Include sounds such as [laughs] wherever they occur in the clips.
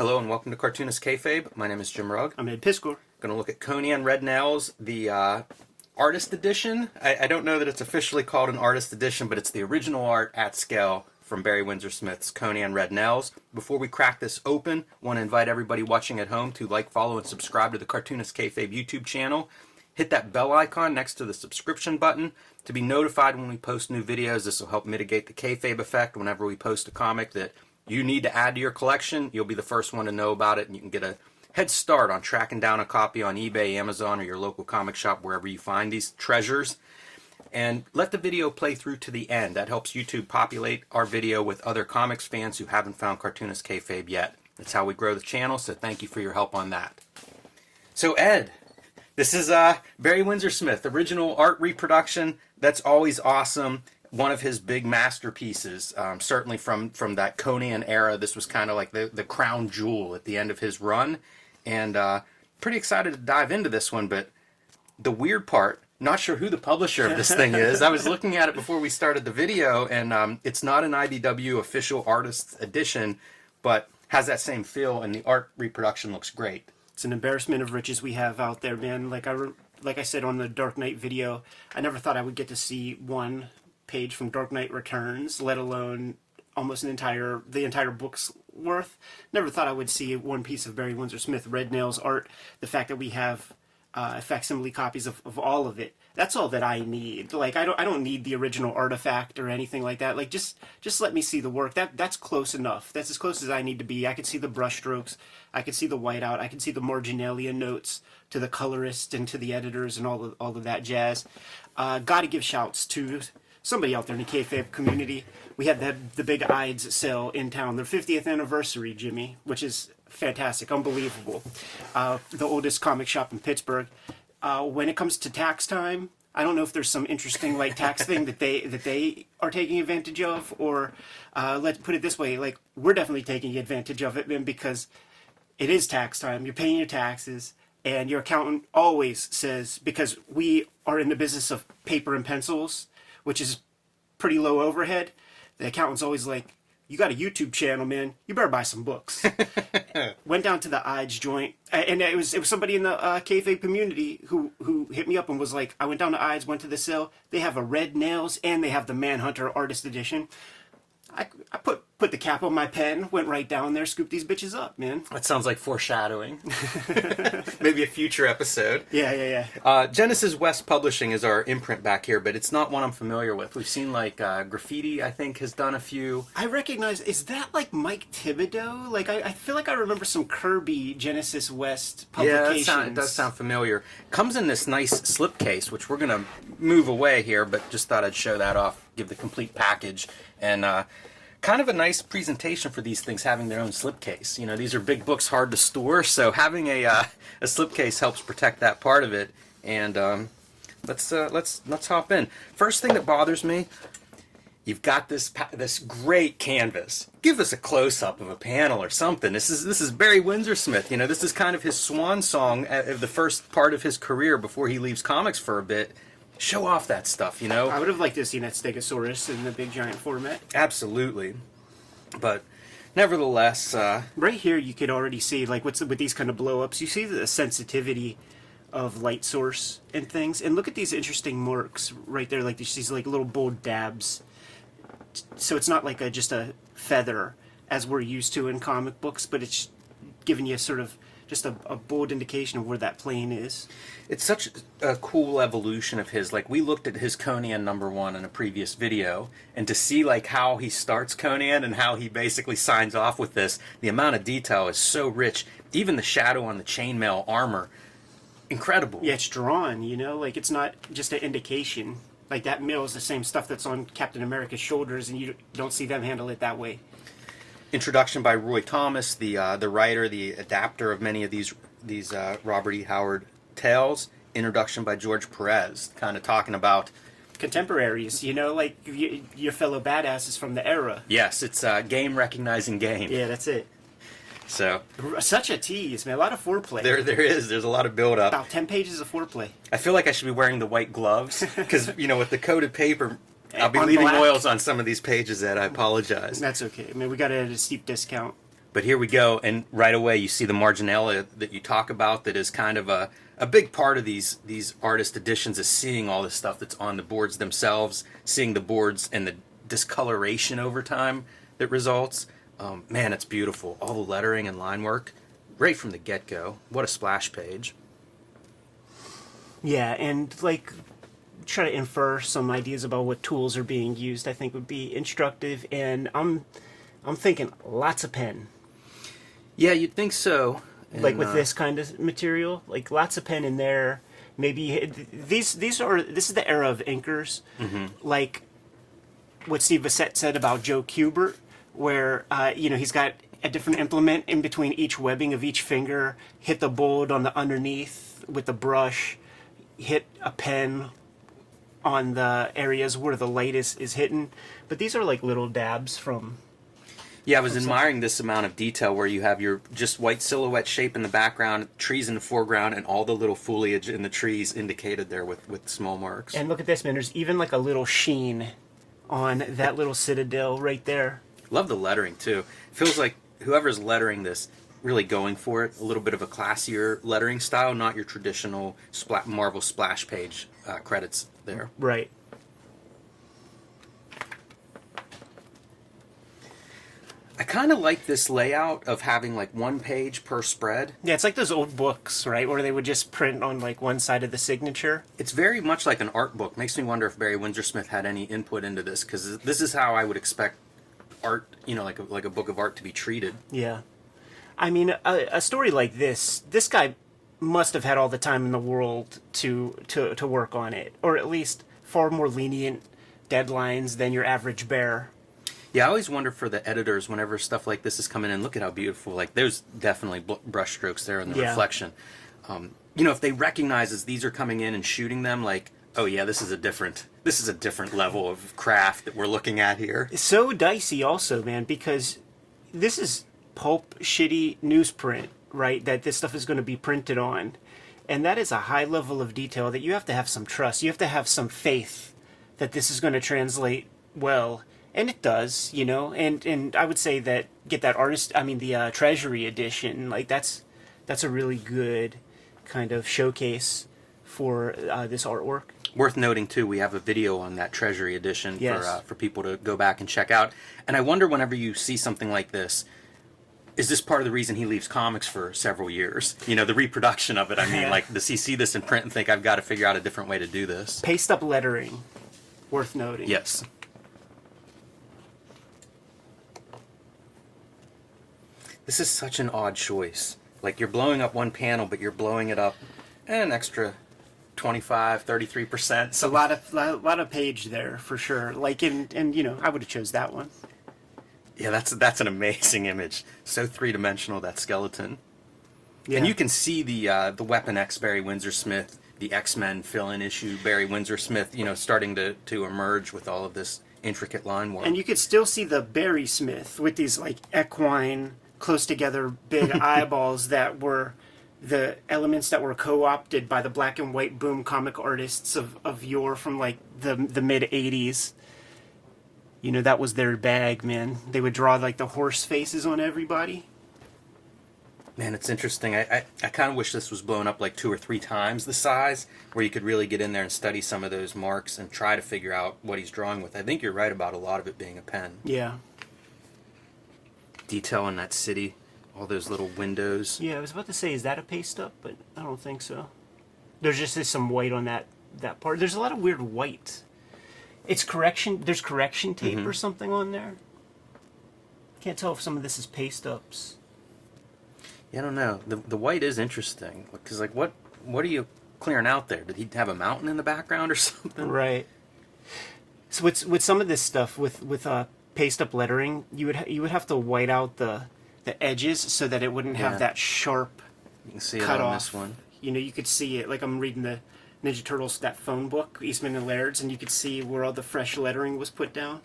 Hello and welcome to Cartoonist Kayfabe. My name is Jim Rugg. I'm Ed Piskor. Going to look at Conan Red Nails, the uh, artist edition. I, I don't know that it's officially called an artist edition, but it's the original art at scale from Barry Windsor Smith's Conan Red Nails. Before we crack this open, want to invite everybody watching at home to like, follow, and subscribe to the Cartoonist Kayfabe YouTube channel. Hit that bell icon next to the subscription button to be notified when we post new videos. This will help mitigate the kayfabe effect whenever we post a comic that you need to add to your collection, you'll be the first one to know about it, and you can get a head start on tracking down a copy on eBay, Amazon, or your local comic shop, wherever you find these treasures. And let the video play through to the end. That helps YouTube populate our video with other comics fans who haven't found Cartoonist Kayfabe yet. That's how we grow the channel, so thank you for your help on that. So, Ed, this is uh, Barry Windsor Smith, original art reproduction. That's always awesome one of his big masterpieces, um, certainly from from that Conan era. This was kind of like the the crown jewel at the end of his run, and uh, pretty excited to dive into this one. But the weird part, not sure who the publisher of this thing is. I was looking at it before we started the video, and um, it's not an IDW official artist edition, but has that same feel, and the art reproduction looks great. It's an embarrassment of riches we have out there, man. Like I. Re- like I said on the Dark Knight video, I never thought I would get to see one page from Dark Knight Returns, let alone almost an entire the entire book's worth. Never thought I would see one piece of Barry Windsor Smith Red Nails art. The fact that we have uh, facsimile copies of, of all of it. That's all that I need. Like I don't I don't need the original artifact or anything like that. Like just just let me see the work. That that's close enough. That's as close as I need to be. I can see the brushstrokes. I can see the whiteout. I can see the marginalia notes to the colorist and to the editors and all of all of that jazz. Uh, Got to give shouts to somebody out there in the kayfabe community. We had the the big Eide's sale in town, their 50th anniversary, Jimmy, which is fantastic, unbelievable. Uh, the oldest comic shop in Pittsburgh. Uh, when it comes to tax time, I don't know if there's some interesting like tax [laughs] thing that they that they are taking advantage of, or uh, let's put it this way: like we're definitely taking advantage of it, man, because it is tax time. You're paying your taxes, and your accountant always says because we are in the business of paper and pencils which is pretty low overhead. The accountant's always like, "You got a YouTube channel, man. You better buy some books." [laughs] Went down to the Eide's joint, and it was it was somebody in the uh, kayfabe community who who hit me up and was like, "I went down to Eide's, went to the sale. They have a Red Nails and they have the Manhunter Artist Edition." I, I put put the cap on my pen, went right down there, scooped these bitches up, man. That sounds like foreshadowing. [laughs] [laughs] Maybe a future episode. Yeah, yeah, yeah. Uh, Genesis West Publishing is our imprint back here, but it's not one I'm familiar with. We've seen like uh, Graphitti, I think, has done a few. I recognize. Is that like Mike Thibodeaux? Like I, I feel like I remember some Kirby Genesis West publications. Yeah, it does sound familiar. Comes in this nice slipcase, which we're gonna move away here, but just thought I'd show that off, give the complete package, and. Uh, kind of a nice presentation for these things having their own slipcase. You know, these are big books, hard to store, so having a uh, a slipcase helps protect that part of it. And um, let's uh, let's let's hop in. First thing that bothers me, you've got this this great canvas. Give us a close up of a panel or something. This is this is Barry Windsor Smith. You know, this is kind of his swan song of the first part of his career before he leaves comics for a bit show off that stuff, you know? I would have liked to have seen that Stegosaurus in the big giant format. Absolutely. But nevertheless, uh, right here you could already see like what's with these kind of blow ups. You see the sensitivity of light source and things. And look at these interesting marks right there, like these like little bold dabs. So it's not like a just a feather as we're used to in comic books, but it's giving you sort of just a, a bold indication of where that plane is. It's such a cool evolution of his. Like we looked at his Conan number one in a previous video, and to see like how he starts Conan and how he basically signs off with this, the amount of detail is so rich. Even the shadow on the chainmail armor, incredible. Yeah, it's drawn. You know, like it's not just an indication. Like that mill is the same stuff that's on Captain America's shoulders, and you don't see them handle it that way introduction by Roy Thomas, the uh, the writer, the adapter of many of these these uh, Robert E. Howard tales. Introduction by George Perez, kind of talking about contemporaries. You know, like y- your fellow badasses from the era. Yes, it's uh, game recognizing game. Yeah, that's it. So such a tease, man. A lot of foreplay. There, there is. There's a lot of build up. About ten pages of foreplay. I feel like I should be wearing the white gloves because you know with the coated paper I'll be leaving black. oils on some of these pages that I apologize. That's okay. I mean, we got it at a steep discount. But here we go, and right away you see the marginalia that you talk about. That is kind of a, a big part of these these artist editions is seeing all the stuff that's on the boards themselves, seeing the boards and the discoloration over time that results. Um, man, it's beautiful. All the lettering and line work, right from the get go. What a splash page. Yeah, and like try to infer some ideas about what tools are being used. I think would be instructive, and I'm I'm thinking lots of pen. Yeah, you'd think so. like with uh, this kind of material, like lots of pen in there. Maybe these these are this is the era of inkers, like what Steve Bissette said about Joe Kubert, where uh, you know he's got a different implement in between each webbing of each finger. Hit the bold on the underneath with the brush. Hit a pen on the areas where the light is, is hitting. But these are like little dabs from Yeah, I was admiring this amount of detail where you have your just white silhouette shape in the background, trees in the foreground, and all the little foliage in the trees indicated there with, with small marks. And look at this, man. There's even like a little sheen on that little citadel right there. Love the lettering too. Feels like whoever's lettering this really going for it. A little bit of a classier lettering style, not your traditional spla- Marvel splash page uh, credits there. Right. I kind of like this layout of having like one page per spread. Yeah, it's like those old books, right, where they would just print on like one side of the signature. It's very much like an art book. Makes me wonder if Barry Windsor Smith had any input into this because this is how I would expect art, you know, like a, like a book of art to be treated. Yeah. I mean, a, a story like this, this guy must have had all the time in the world to to to work on it, or at least far more lenient deadlines than your average bear. Yeah, I always wonder for the editors whenever stuff like this is coming in. Look at how beautiful! Like there's definitely bl- brush strokes there in the Yeah. reflection. Um, you know, if they recognize as these are coming in and shooting them, like, oh yeah, this is a different this is a different level of craft that we're looking at here. It's so dicey also man because this is pulp shitty newsprint right that this stuff is going to be printed on. And that is a high level of detail that you have to have some trust. You have to have some faith that this is going to translate well. And it does you know? And and i would say that get that artist i mean the uh, treasury edition like that's that's a really good kind of showcase for uh, this artwork. Worth noting too, we have a video on that Treasury edition Yes. for uh, for people to go back and check out. And I wonder whenever you see something like this, is this part of the reason he leaves comics for several years? You know, the reproduction of it. I mean, [laughs] like does he see this in print and think I've got to figure out a different way to do this? paste up lettering worth noting Yes. This is such an odd choice. Like you're blowing up one panel, but you're blowing it up an extra 25, 33%. It's a lot of lot, lot of page there for sure. Like and and you know I would have chose that one. Yeah, that's that's an amazing image. So three dimensional that skeleton, Yeah. and you can see the uh, the Weapon X Barry Windsor Smith, the X Men fill-in issue Barry Windsor Smith, you know, starting to to emerge with all of this intricate line work. and you could still see the Barry Smith with these like equine, close together, big [laughs] eyeballs that were the elements that were co-opted by the black and white boom comic artists of, of yore from like the the mid '80s. You know that was their bag, man. They would draw like the horse faces on everybody. Man, it's interesting. I, I, I kind of wish this was blown up like two or three times the size, where you could really get in there and study some of those marks and try to figure out what he's drawing with. I think you're right about a lot of it being a pen. Yeah, Detail in that city, all those little windows. yeah. I was about to say, is that a paste up? But I don't think so. There's just some white on that that part. There's a lot of weird white. It's correction. There's correction tape Mm-hmm. or something on there. Can't tell if some of this is paste ups. Yeah, I don't know. The the white is interesting because like what what are you clearing out there? Did he have a mountain in the background or [laughs] something? Right. So with with some of this stuff with with uh, paste up lettering, you would ha- you would have to white out the the edges so that it wouldn't have that sharp You can see it cut on off. this one. You know, you could see it like I'm reading the Ninja Turtles that phone book, Eastman and Laird's, and you could see where all the fresh lettering was put down.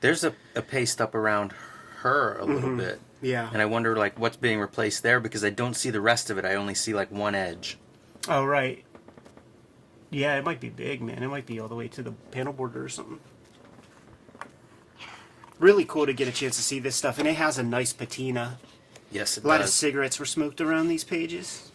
There's a, a paste up around her a little bit. Mm-hmm. Yeah. And I wonder like what's being replaced there because I don't see the rest of it. I only see like one edge. Oh right. Yeah, it might be big, man. It might be all the way to the panel border or something. Really cool to get a chance to see this stuff, and it has a nice patina. Yes, it A lot does. of cigarettes were smoked around these pages.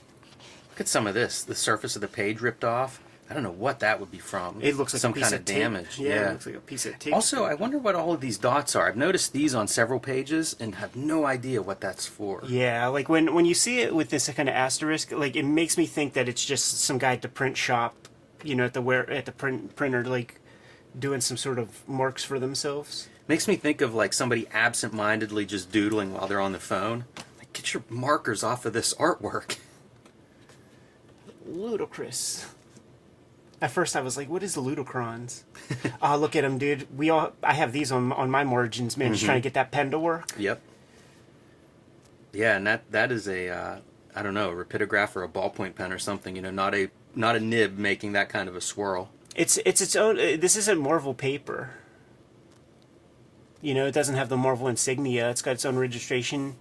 Look at some of this. The surface of the page ripped off. I don't know what that would be from. It looks like some a piece kind of, of damage. Yeah, Yeah. it looks like a piece of tape. Also, I wonder what all of these dots are. I've noticed these on several pages and have no idea what that's for. Yeah, like when when you see it with this kind of asterisk, like it makes me think that it's just some guy at the print shop, you know, at the where at the print printer, like doing some sort of marks for themselves. Makes me think of like somebody absent-mindedly just doodling while they're on the phone. Like, get your markers off of this artwork. Ludicrous. At first, I was like, "What is the Ludicrons?" [laughs] oh, look at him, dude. We all I have these on on my margins, man. Just trying to get that pen to work. Yep. Yeah, and that that is a uh, I don't know a rapidograph or a ballpoint pen or something. You know, not a not a nib making that kind of a swirl. It's it's its own. uh, This isn't Marvel paper. You know, it doesn't have the Marvel insignia. It's got its own registration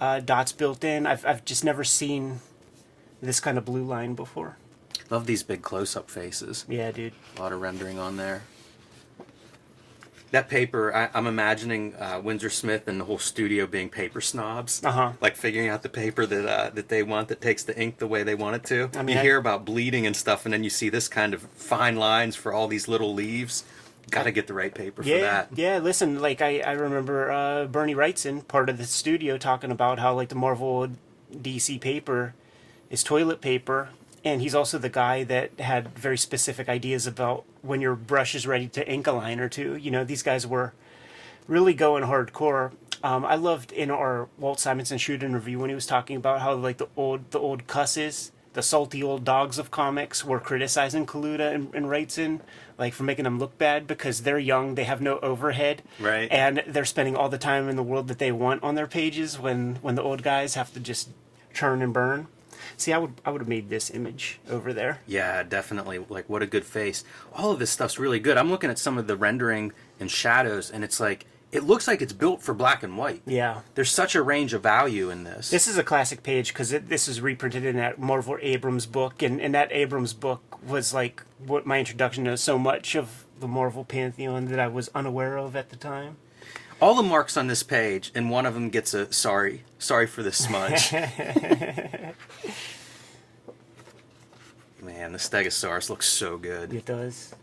uh, dots built in. I've I've just never seen this kind of blue line before. Love these big close-up faces. Yeah, dude. A lot of rendering on there. That paper, I, I'm imagining uh, Windsor Smith and the whole studio being paper snobs. Uh-huh. Like figuring out the paper that uh, that they want that takes the ink the way they want it to. I mean, you I- hear about bleeding and stuff, and then you see this kind of fine lines for all these little leaves. Got to get the right paper for Yeah, that. yeah. Listen, like I, I remember uh, Bernie Wrightson, part of the studio, talking about how like the Marvel DC paper is toilet paper, and he's also the guy that had very specific ideas about when your brush is ready to ink a line or two. You know, these guys were really going hardcore. Um, I loved in our Walt Simonson shoot interview when he was talking about how like the old the old cusses, the salty old dogs of comics were criticizing Kaluta and, and Wrightson, like for making them look bad because they're young, they have no overhead, Right. and they're spending all the time in the world that they want on their pages when when the old guys have to just churn and burn. See, I would I would have made this image over there. Yeah, definitely. Like, what a good face. All of this stuff's really good. I'm looking at some of the rendering and shadows, and it's like, it looks like it's built for black and white. Yeah. There's such a range of value in this. This is a classic page because this is reprinted in that Marvel Abrams book, and, and that Abrams book was like what my introduction to so much of the Marvel pantheon that I was unaware of at the time. All the marks on this page, and one of them gets a sorry, sorry for the smudge. [laughs] Man, the Stegosaurus looks so good. It does.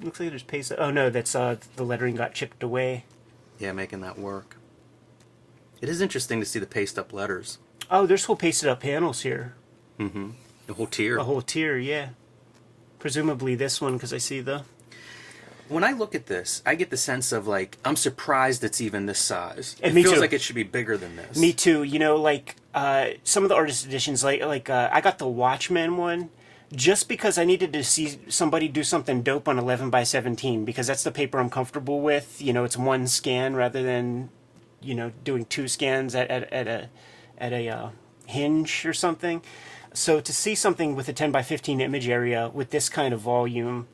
Looks like there's paste. Oh no, that's uh the lettering got chipped away. Yeah, making that work. It is interesting to see the paste up letters. Oh, there's whole pasted up panels here. Mm-hmm. The whole tier. A whole tier, yeah. Presumably this one because I see the. When I look at this, I get the sense of like I'm surprised it's even this size. And it me feels too. like it should be bigger than this. Me too. You know, like uh, some of the artist editions, like like uh, I got the Watchmen one, just because I needed to see somebody do something dope on eleven by seventeen because that's the paper I'm comfortable with. You know, it's one scan rather than, you know, doing two scans at at, at a at a uh, hinge or something. So to see something with a ten by fifteen image area with this kind of volume,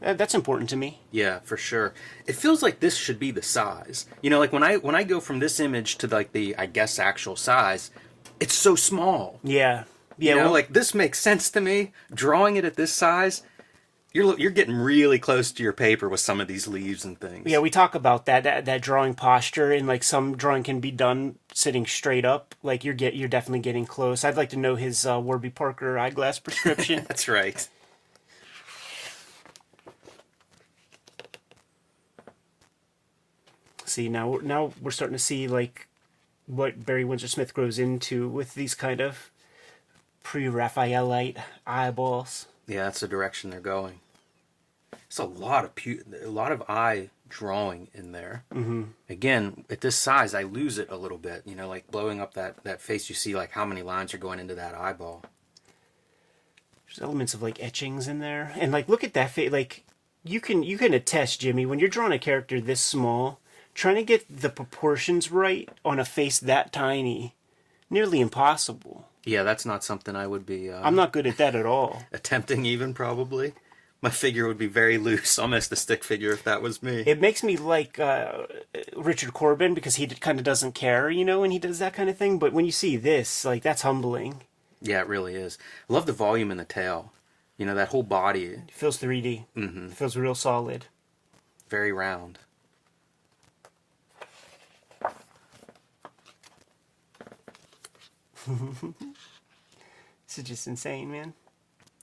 that's important to me. Yeah, for sure. It feels like this should be the size. You know, like when I when I go from this image to like the I guess actual size, it's so small. Yeah. You Yeah. know, well, like this makes sense to me. Drawing it at this size, you're you're getting really close to your paper with some of these leaves and things. Yeah, we talk about that, that that drawing posture and like some drawing can be done sitting straight up. Like you're get you're definitely getting close. I'd like to know his uh, Warby Parker eyeglass prescription. [laughs] That's right. See now we're- now we're starting to see like what Barry Windsor Smith grows into with these kind of pre-Raphaelite eyeballs. Yeah, that's the direction they're going. It's a lot of pu- a lot of eye drawing in there. Mm-hmm. Again, at this size, I lose it a little bit. You know, like blowing up that that face, you see like how many lines are going into that eyeball. There's elements of like etchings in there, and like look at that face. Like you can you can attest, Jimmy, when you're drawing a character this small, trying to get the proportions right on a face that tiny, nearly impossible. Yeah, that's not something I would be. Uh, I'm not good at that at all. [laughs] attempting even probably. My figure would be very loose, [laughs] almost a stick figure if that was me. It makes me like uh, Richard Corbin because he kind of doesn't care, you know, when he does that kind of thing. But when you see this, like that's humbling. yeah, it really is. I love the volume in the tail. You know, that whole body, It feels 3D. Mm-hmm. It feels real solid. very round. [laughs] This is just insane, man.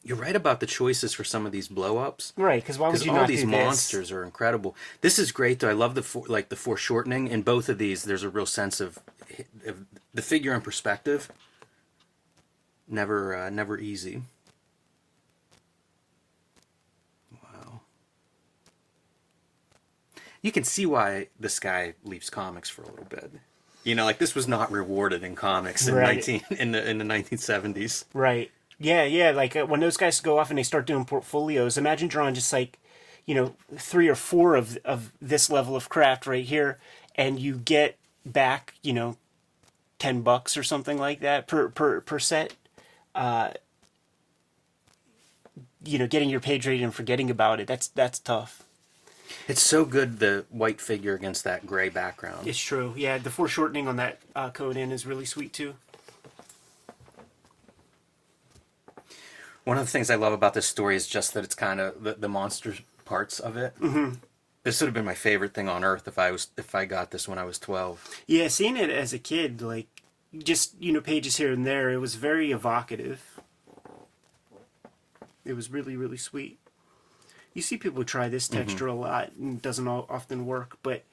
You're right about the choices for some of these blow ups. Right? Because why would you all not these do this? monsters are incredible. This is great though. I love the for, like the foreshortening in both of these. There's a real sense of, of the figure in perspective. Never, uh, never easy. Wow. You can see why this guy leaves comics for a little bit. You know, like this was not rewarded in comics in Right. nineteen in the in the nineteen seventies. Right. Yeah, yeah. Like uh, when those guys go off and they start doing portfolios, imagine drawing just like, you know, three or four of of this level of craft right here, and you get back, you know, ten bucks or something like that per per per set. Uh, you know, getting your page rated and forgetting about it. That's that's tough. It's so good the white figure against that gray background. It's true. Yeah, the foreshortening on that uh, Conan is really sweet too. One of the things I love about this story is just that it's kind of the, the monster parts of it. Mm-hmm. This would have been my favorite thing on earth if I was if I got this when I was twelve. Yeah, seeing it as a kid, like just you know pages here and there, it was very evocative. It was really really sweet. You see people try this texture a lot, and it doesn't all, often work. But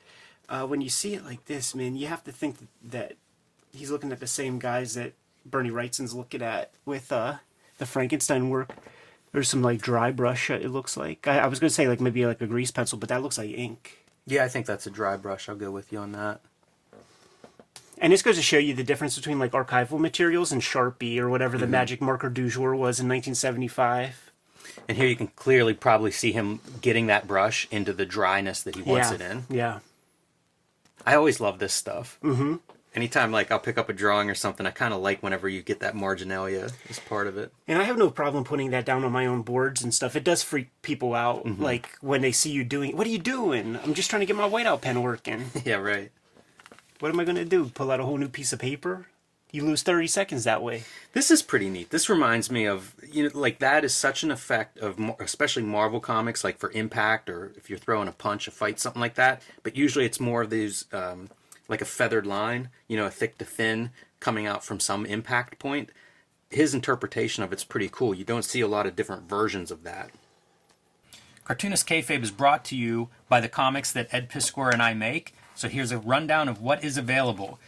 uh, when you see it like this, man, you have to think that he's looking at the same guys that Bernie Wrightson's looking at with uh, the Frankenstein work. There's some like dry brush. It looks like I, I was gonna say like maybe like a grease pencil, but that looks like ink. Yeah, I think that's a dry brush. I'll go with you on that. And this goes to show you the difference between like archival materials and Sharpie or whatever the magic marker du jour was in 1975. And here you can clearly probably see him getting that brush into the dryness that he wants yeah. it in. Yeah. I always love this stuff. Mm-hmm. Anytime like I'll pick up a drawing or something, I kind of like whenever you get that marginalia as part of it. And I have no problem putting that down on my own boards and stuff. It does freak people out, like when they see you doing. What are you doing? I'm just trying to get my whiteout pen working. [laughs] yeah, right. what am I going to do? Pull out a whole new piece of paper? You lose 30 seconds that way. This is pretty neat. This reminds me of you know like that is such an effect of especially Marvel comics like for impact or if you're throwing a punch, a fight, something like that. But usually it's more of these um, like a feathered line, you know, a thick to thin coming out from some impact point. His interpretation of it's pretty cool. You don't see a lot of different versions of that. Cartoonist Kayfabe is brought to you by the comics that Ed Piskor and I make. So here's a rundown of what is available.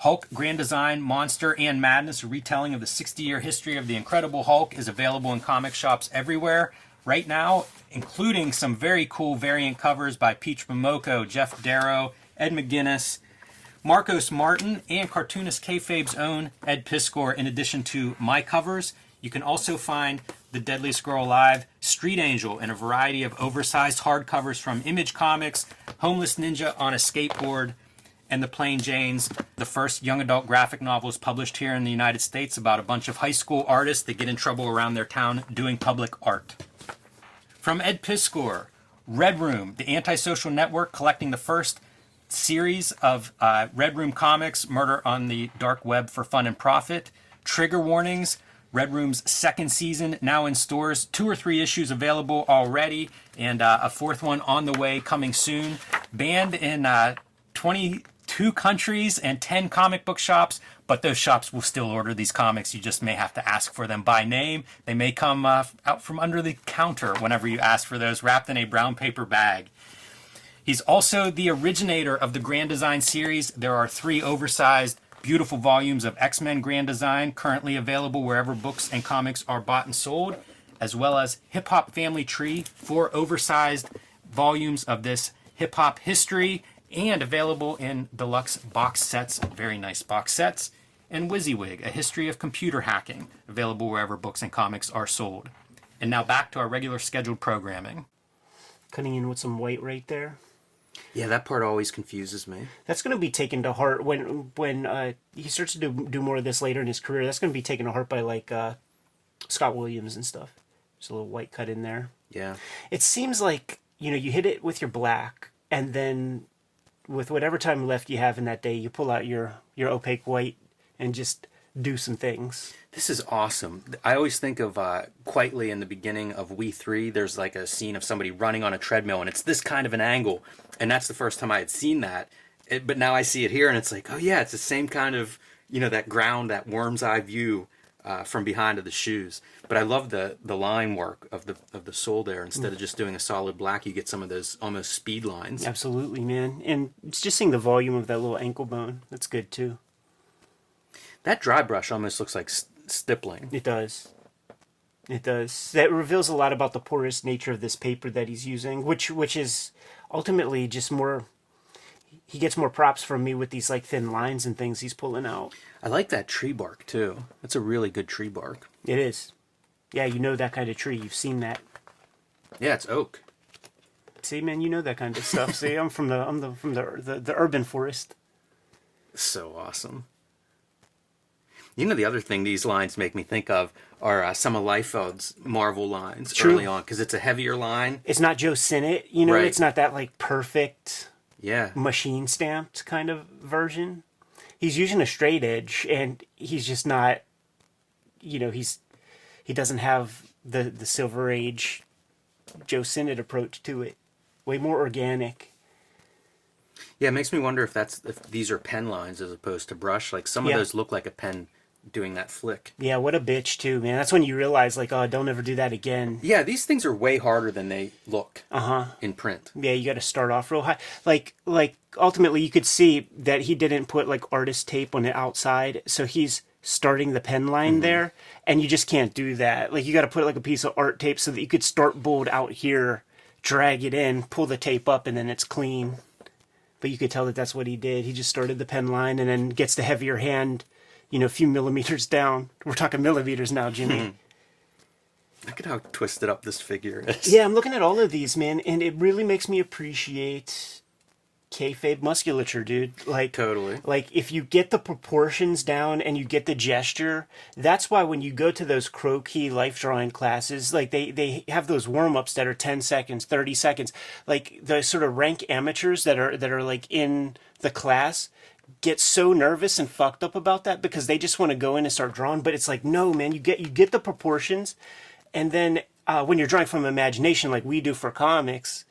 Hulk Grand Design, Monster, and Madness, a retelling of the 60 year history of the Incredible Hulk, is available in comic shops everywhere right now, including some very cool variant covers by Peach Momoko, Geof Darrow, Ed McGuinness, Marcos Martin, and cartoonist Kayfabe's own Ed Piskor, in addition to my covers. You can also find The Deadliest Girl Alive, Street Angel, and a variety of oversized hardcovers from Image Comics, Homeless Ninja on a Skateboard, and The Plain Janes, the first young adult graphic novels published here in the United States about a bunch of high school artists that get in trouble around their town doing public art. From Ed Piskor, Red Room, the antisocial network collecting the first series of uh, Red Room comics, Murder on the Dark Web for Fun and Profit, Trigger Warnings, Red Room's second season now in stores, two or three issues available already, and uh, a fourth one on the way coming soon. Banned in uh, 22 countries and 10 comic book shops, but those shops will still order these comics. You just may have to ask for them by name. They may come uh, out from under the counter whenever you ask for those, wrapped in a brown paper bag. He's also the originator of the Grand Design series. There are three oversized, beautiful volumes of X Men Grand Design currently available wherever books and comics are bought and sold, as well as Hip Hop Family Tree, four oversized volumes of this hip hop history, and available in deluxe box sets, very nice box sets, and WYSIWYG, a history of computer hacking, available wherever books and comics are sold. And now back to our regular scheduled programming. Cutting in with some white right there. Yeah, that part always confuses me. That's going to be taken to heart when when uh, he starts to do do more of this later in his career. That's going to be taken to heart by like uh, Scott Williams and stuff. There's a little white cut in there. Yeah. It seems like you know you hit it with your black, and then with whatever time left you have in that day, you pull out your your opaque white and just do some things. This is awesome. I always think of uh, Quitely in the beginning of We3. There's like a scene of somebody running on a treadmill, and it's this kind of an angle, and that's the first time I had seen that. It, but now I see it here, and it's like, oh yeah, it's the same kind of you know, that ground, that worm's eye view uh, from behind of the shoes. But I love the the line work of the of the sole there. Instead of just doing a solid black, you get some of those almost speed lines. Absolutely, man. And it's just seeing the volume of that little ankle bone. That's good too. That dry brush almost looks like stippling. It does. It does. That reveals a lot about the porous nature of this paper that he's using, which which is ultimately just more. He gets more props from me with these like thin lines and things he's pulling out. I like that tree bark too. That's a really good tree bark. It is. Yeah, you know that kind of tree. You've seen that. Yeah, it's oak. See, man, you know that kind of stuff. See, I'm from the I'm the from the the, the urban forest. So awesome. You know, the other thing these lines make me think of are uh, some of Liefeld's Marvel lines True. early on because it's a heavier line. It's not Joe Sinnott, you know. Right. It's not that like perfect Yeah. machine stamped kind of version. He's using a straight edge, and he's just not. You know, he's he doesn't have the the Silver Age Joe Sinnott approach to it. Way more organic. Yeah, it makes me wonder if that's if these are pen lines as opposed to brush. Like some of those look like a pen doing that flick. Yeah, what a bitch too, man. That's when you realize, like, oh, don't ever do that again. Yeah, these things are way harder than they look Uh huh. in print. Yeah, you got to start off real high. Like, like ultimately, you could see that he didn't put like artist tape on the outside, so he's starting the pen line there, and you just can't do that. Like, you got to put like a piece of art tape so that you could start bold out here, drag it in, pull the tape up, and then it's clean. But you could tell that that's what he did. He just started the pen line and then gets the heavier hand, you know, a few millimeters down. We're talking millimeters now, Jimmy. Hmm. Look at how twisted up this figure is. Yeah, I'm looking at all of these, man, and it really makes me appreciate kayfabe musculature, dude. Like, Totally. like if you get the proportions down and you get the gesture, that's why when you go to those croquis life drawing classes, like they they have those warm ups that are 10 seconds, 30 seconds. Like the sort of rank amateurs that are that are like in the class get so nervous and fucked up about that because they just want to go in and start drawing but it's like no man you get you get the proportions and then uh, when you're drawing from imagination like we do for comics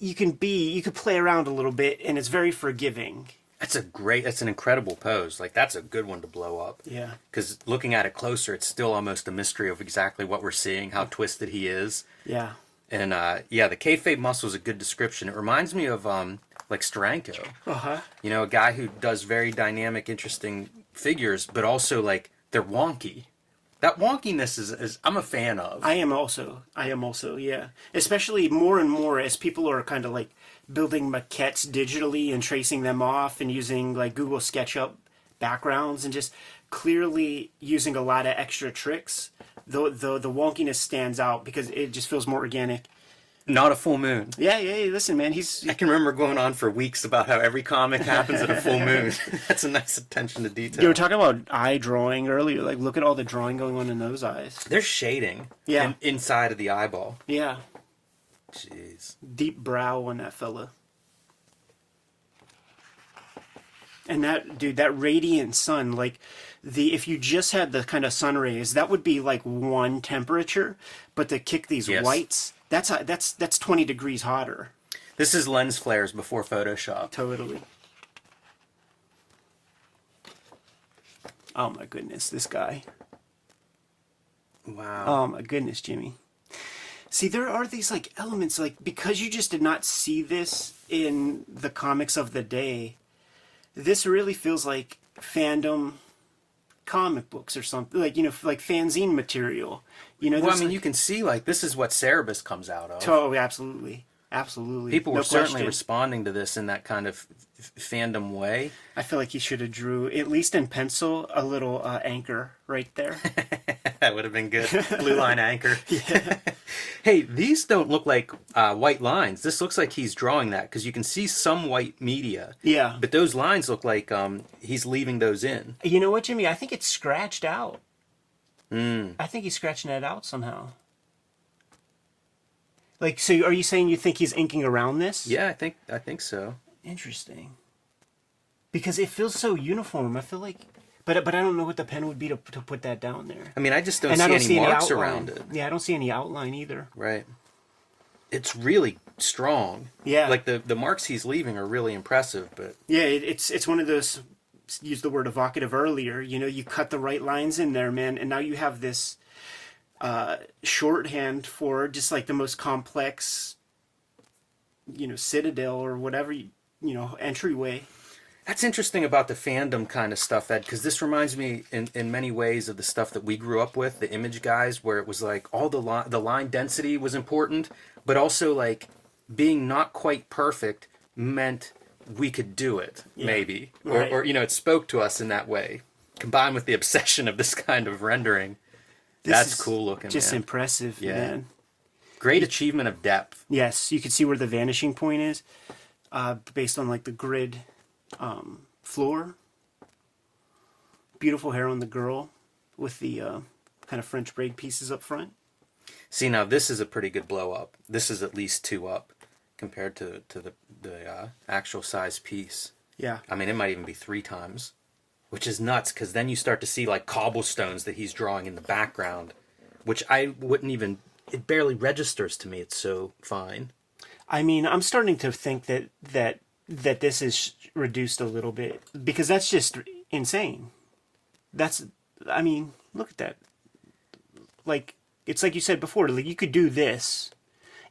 you can be you can play around a little bit and it's very forgiving That's a great, that's an incredible pose. Like, that's a good one to blow up. yeah Because looking at it closer, it's still almost a mystery of exactly what we're seeing, how twisted he is. yeah And uh, yeah, the kayfabe muscle is a good description. It reminds me of um, like Steranko. uh-huh You know, a guy who does very dynamic, interesting figures, but also like they're wonky. That wonkiness is, is I'm a fan of. I am also. I am also. Yeah. Especially more and more as people are kind of like building maquettes digitally and tracing them off and using like Google SketchUp backgrounds and just clearly using a lot of extra tricks. The the the wonkiness stands out because it just feels more organic. Not a full moon. Yeah, yeah. yeah, Listen, man, he's I can remember going on for weeks about how every comic happens at a full [laughs] moon. [laughs] That's a nice attention to detail. you were talking about eye drawing earlier. Like, look at all the drawing going on in those eyes. There's shading Yeah. in- inside of the eyeball. Yeah, Jeez. deep brow on that fella. And that dude, that radiant sun, like the if you just had the kind of sun rays, that would be like one temperature. But to kick these Yes. whites, that's that's that's twenty degrees hotter. This is lens flares before Photoshop. Totally. Oh my goodness, this guy. Wow. Oh my goodness, Jimmy. See, there are these like elements, like because you just did not see this in the comics of the day, this really feels like fandom comic books or something, like you know, like fanzine material. You know, well, I mean, like- you can see like this is what Cerebus comes out of. Totally, absolutely, absolutely. People No were certainly responding to this in that kind of f- fandom way. I feel like he should have drew at least in pencil a little uh, anchor right there. [laughs] that would have been good. Blue line [laughs] anchor. [laughs] hey, these don't look like uh, white lines. This looks like he's drawing that because you can see some white media. yeah, But those lines look like um, he's leaving those in. you know what, Jimmy? I think it's scratched out. Mm. I think he's scratching it out somehow. Like, so are you saying you think he's inking around this? Yeah, I think I think so. Interesting. Because it feels so uniform. I feel like, but but I don't know what the pen would be to to put that down there. I mean, I just don't and see I don't any see any marks outline. around it. Yeah, I don't see any outline either. Right. It's really strong. Yeah. Like the the marks he's leaving are really impressive, but Yeah, it, it's it's one of those used the word evocative earlier. You know, you cut the right lines in there, man, and now you have this uh, shorthand for just like the most complex, you know, citadel or whatever you, you know entryway. That's interesting about the fandom kind of stuff, Ed, because this reminds me in, in many ways of the stuff that we grew up with, the image guys, where it was like all the line the line density was important, but also like being not quite perfect meant we could do it, Yeah. maybe, or, Right. or you know, it spoke to us in that way, combined with the [laughs] obsession of this kind of rendering. This That's cool looking, Just man. impressive, Yeah. man. Great achievement of depth. Yes, you can see where the vanishing point is, uh, based on like the grid um, floor. Beautiful hair on the girl, with the uh, kind of French braid pieces up front. See now, this is a pretty good blow up. This is at least two up compared to to the the uh, actual size piece. Yeah, I mean, it might even be three times, which is nuts because then you start to see like cobblestones that he's drawing in the background, which I wouldn't even. It barely registers to me. It's so fine. I mean, I'm starting to think that that that this is reduced a little bit because that's just insane. That's, I mean, look at that. Like it's like you said before. Like you could do this,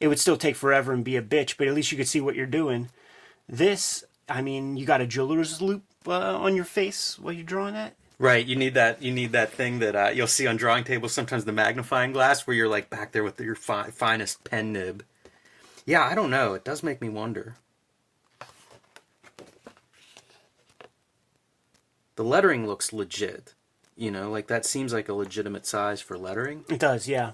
it would still take forever and be a bitch, but at least you could see what you're doing. This, I mean, you got a jeweler's loupe uh, on your face while you're drawing that. Right. You need that. You need that thing that uh, you'll see on drawing tables. Sometimes the magnifying glass, where you're like back there with your fi- finest pen nib. Yeah, I don't know. It does make me wonder. The lettering looks legit. You know, like that seems like a legitimate size for lettering. It does, yeah.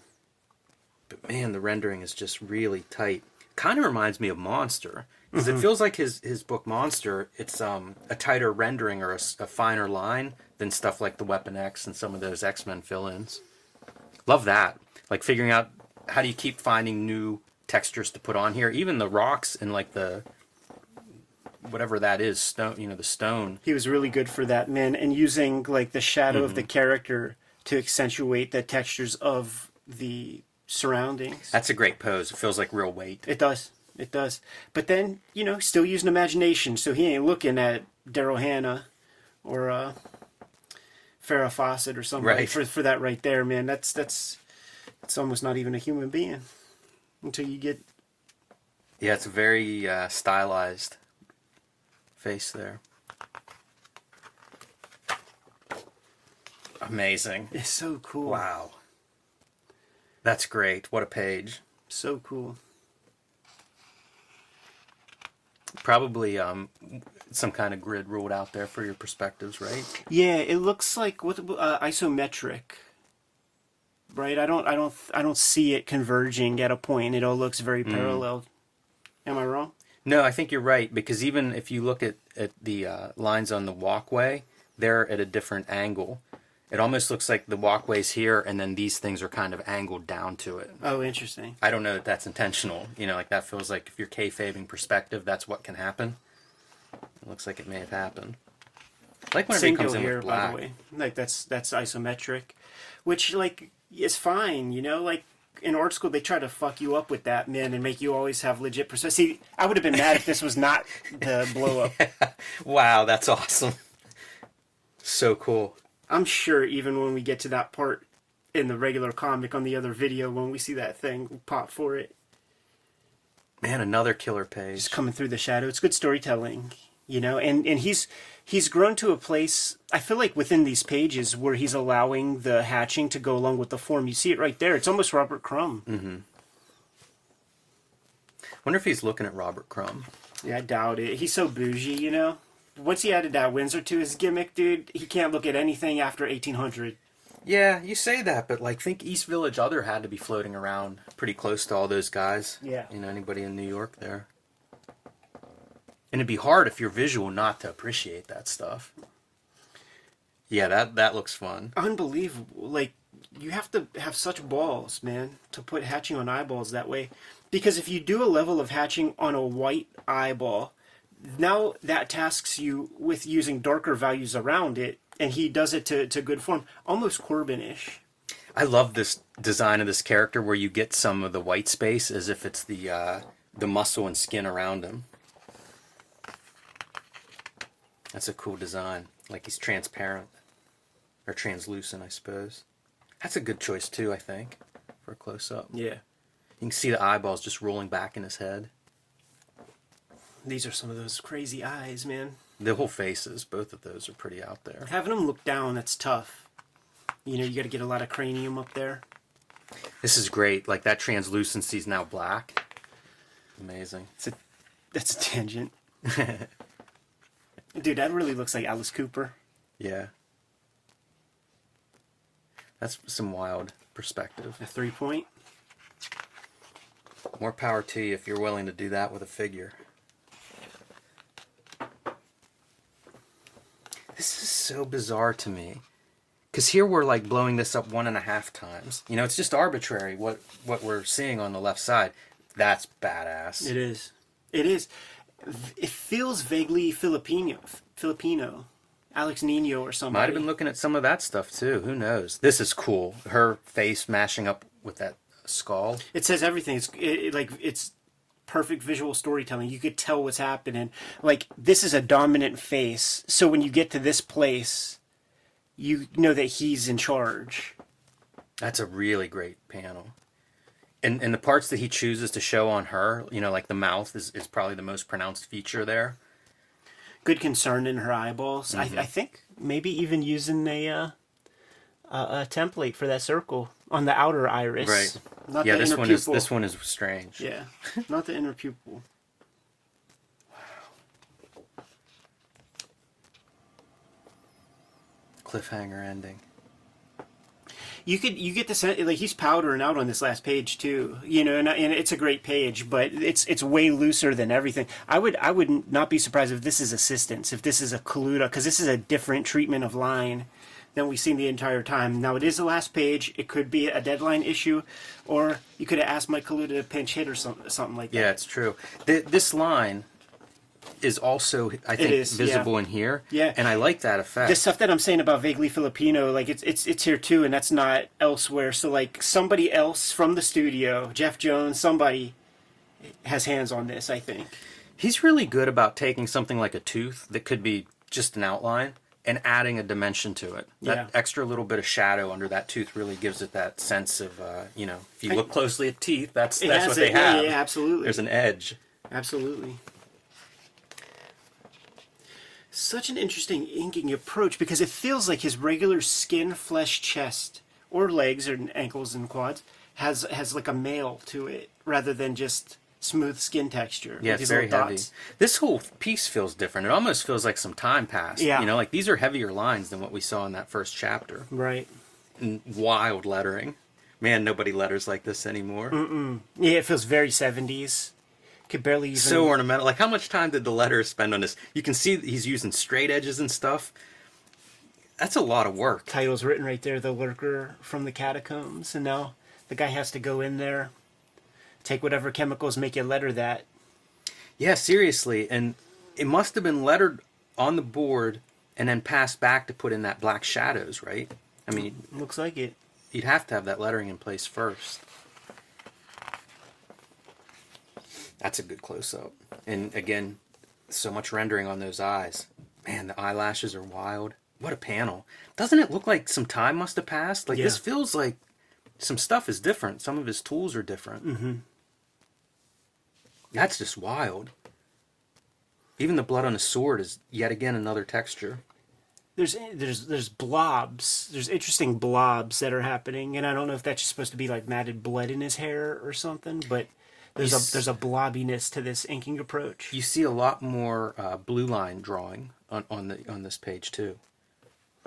But man, the rendering is just really tight. Kind of reminds me of Monster because it feels like his his book Monster. It's um a tighter rendering or a finer line than stuff like the Weapon X and some of those X Men fill-ins. Love that. Like figuring out how do you keep finding new textures to put on here. Even the rocks and like the whatever that is stone. You know the stone. He was really good for that, man, and using like the shadow of the character to accentuate the textures of the surroundings. That's a great pose. It feels like real weight. It does. It does. But then, you know, still using imagination, so he ain't looking at Daryl Hannah or uh Farrah Fawcett or somebody Right. for for that right there, man. That's that's it's almost not even a human being until you get Yeah, it's a very uh, stylized face there. Amazing. it's so cool. Wow. That's great. What a page. So cool. Probably um, some kind of grid ruled out there for your perspectives, right? Yeah, it looks like what uh, isometric. Right? I don't I don't I don't see it converging at a point. It all looks very parallel. Am I wrong? No, I think you're right because even if you look at, at the uh, lines on the walkway, they're at a different angle. It almost looks like the walkway's here and then these things are kind of angled down to it. Oh, interesting. I don't know that that's intentional. You know, like that feels like if you're kayfabing perspective, that's what can happen. It looks like it may have happened. I like he Single comes in here, with by black. the way. Like that's that's isometric, which like is fine. You know, like in art school they try to fuck you up with that, man, and make you always have legit perspective. See, I would have been mad if this was not the blow up. [laughs] Wow, that's awesome. So cool. I'm sure even when we get to that part in the regular comic on the other video, when we see that thing we'll pop for it. Man, another killer page. just coming through the shadow. It's good storytelling, you know. And and he's he's grown to a place. I feel like within these pages where he's allowing the hatching to go along with the form. You see it right there. It's almost Robert Crumb. Mm-hmm. Wonder if he's looking at Robert Crumb. Yeah, I doubt it. He's so bougie, you know. Once he added that Windsor to his gimmick, dude, he can't look at anything after 1800. Yeah, you say that, but like think East Village Other had to be floating around pretty close to all those guys. Yeah. You know, anybody in New York there. And it'd be hard if you're visual not to appreciate that stuff. Yeah, that that looks fun. Unbelievable. Like you have to have such balls, man, to put hatching on eyeballs that way. Because if you do a level of hatching on a white eyeball, now that tasks you with using darker values around it, and he does it to, to good form, almost Corbin-ish. I love this design of this character where you get some of the white space as if it's the uh, the muscle and skin around him. That's a cool design. like he's transparent or translucent, I suppose. That's a good choice too, I think, for a close up. Yeah. You can see the eyeballs just rolling back in his head. These are some of those crazy eyes, man. The whole faces, both of those are pretty out there. Having them look down, that's tough. You know, you got to get a lot of cranium up there. This is great. Like that translucency is now black. Amazing. It's a, that's a tangent. [laughs] Dude, that really looks like Alice Cooper. Yeah. That's some wild perspective. A three point. More power to you if you're willing to do that with a figure. This is so bizarre to me. Because here we're like blowing this up one and a half times. You know, it's just arbitrary what, what we're seeing on the left side. That's badass. It is. It is. It feels vaguely Filipino. Filipino. Alex Nino or something. Might have been looking at some of that stuff too. Who knows? This is cool. Her face mashing up with that skull. It says everything. It's it, it, like it's perfect visual storytelling. You could tell what's happening. Like this is a dominant face. So when you get to this place, you know that he's in charge. That's a really great panel. And and the parts that he chooses to show on her, you know, like the mouth is, is probably the most pronounced feature there. Good concern in her eyeballs. Mm-hmm. I, I think maybe even using a, uh, a a template for that circle on the outer iris. Right. Not yeah, the this inner one pupil. is this one is strange. Yeah, not the inner pupil. Cliffhanger ending. You could you get the sense like he's powdering out on this last page too, you know, and, and it's a great page, but it's it's way looser than everything. I would I would not be surprised if this is assistance, if this is a Kaluta, because this is a different treatment of line than we've seen the entire time. Now it is the last page; it could be a deadline issue, or you could have asked Mike Kaluta to pinch hit or something something like that. Yeah, it's true. Th- this line is also, I think, is, visible yeah. in here. Yeah. and I like that effect. the stuff that I'm saying about vaguely Filipino, like it's it's it's here too, and that's not elsewhere. So like somebody else from the studio, Jeff Jones, somebody has hands on this. I think. He's really good about taking something like a tooth that could be just an outline and adding a dimension to it. That Yeah. extra little bit of shadow under that tooth really gives it that sense of, uh, you know, if you look closely at teeth, that's It that's what they it. Yeah, have. yeah, absolutely. There's an edge. Absolutely. Such an interesting inking approach because it feels like his regular skin, flesh, chest, or legs or ankles and quads has has like a mail to it rather than just smooth skin texture. Yeah, it's very heavy. dots. This whole piece feels different. It almost feels like some time passed. Yeah. You know, like these are heavier lines than what we saw in that first chapter. Right. And wild lettering. Man, nobody letters like this anymore. Yeah, it feels very seventies. Could barely even. So ornamental. Like, how much time did the letters spend on this? You can see that he's using straight edges and stuff. That's a lot of work. title's written right there, the lurker from the catacombs, and now the guy has to go in there, take whatever chemicals make you letter that. Yeah, seriously. And it must have been lettered on the board and then passed back to put in that black shadows, right? I mean, Looks like it. you'd have to have that lettering in place first. That's a good close up. And again, so much rendering on those eyes. Man, the eyelashes are wild. What a panel. Doesn't it look like some time must have passed? Like, this feels like some stuff is different. Some of his tools are different. Mm-hmm. That's just wild. Even the blood on his sword is yet again another texture. There's there's there's blobs. There's interesting blobs that are happening, and I don't know if that's just supposed to be like matted blood in his hair or something, but there's He's- a there's a blobbiness to this inking approach. You see a lot more uh, blue line drawing on, on the on this page too.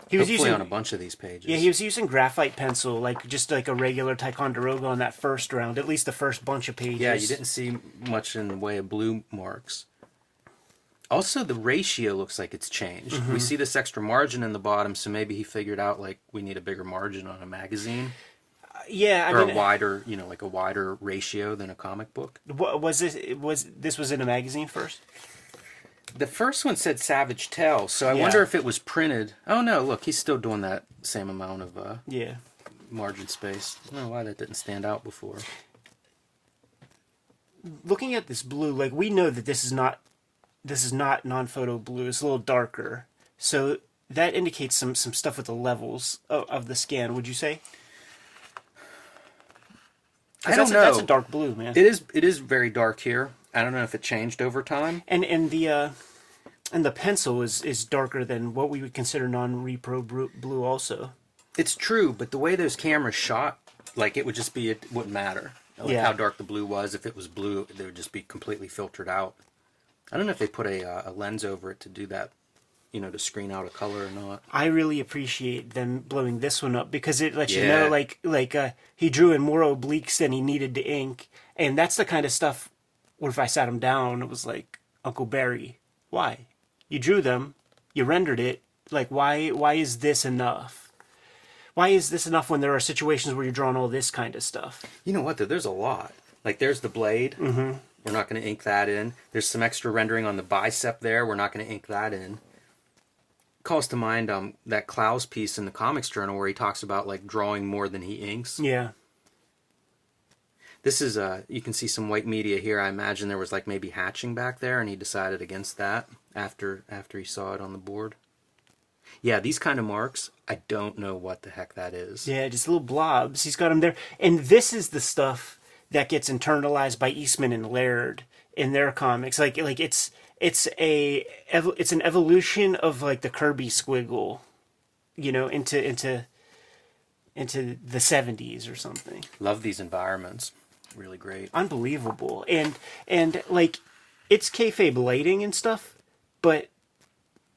He was Hopefully using on a bunch of these pages. yeah he was using graphite pencil, like just like a regular Ticonderoga on that first round, at least the first bunch of pages. Yeah, you didn't see much in the way of blue marks. Also, the ratio looks like it's changed. Mm-hmm. We see this extra margin in the bottom, so maybe he figured out like we need a bigger margin on a magazine Yeah, I or mean, a wider, you know, like a wider ratio than a comic book. was this was this was in a magazine first? The first one said Savage Tale, so I Yeah. wonder if it was printed. Oh no, look, he's still doing that same amount of uh, Yeah. margin space. I don't know why that didn't stand out before. looking at this blue, like we know that this is not this is not non-photo blue. It's a little darker. So that indicates some some stuff with the levels of, of the scan. Would you say? I don't know. A, that's a dark blue, man. It is it is very dark here. I don't know if it changed over time. and and the uh, and the pencil is is darker than what we would consider non-repro blue. Also, It's true, but the way those cameras shot, like it would just be it wouldn't matter. Like Yeah. how dark the blue was. If it was blue, they would just be completely filtered out. I don't know if they put a uh, a lens over it to do that, you know, to screen out a color or not. I really appreciate them blowing this one up because it lets you know, like like uh, he drew in more obliques than he needed to ink, and that's the kind of stuff. Where if I sat him down, and it was like Uncle Barry, why you drew them, you rendered it. Like why why is this enough? Why is this enough when there are situations where you're drawing all this kind of stuff? You know what? Though there's a lot. Like there's the blade. Mm-hmm. We're not going to ink that in. There's some extra rendering on the bicep there. We're not going to ink that in. Calls to mind um that Klaus piece in the Comics Journal where he talks about like drawing more than he inks. Yeah, This is uh you can see some white media here. I imagine there was like maybe hatching back there and he decided against that after after he saw it on the board. Yeah, these kind of marks, I don't know what the heck that is. Yeah, just little blobs. He's got them there, and this is the stuff that gets internalized by Eastman and Laird in their comics. Like, like it's it's a it's an evolution of like the Kirby squiggle, you know, into into into the seventies or something. Love these environments. Really great. Unbelievable, and and like it's kayfabe lighting and stuff, but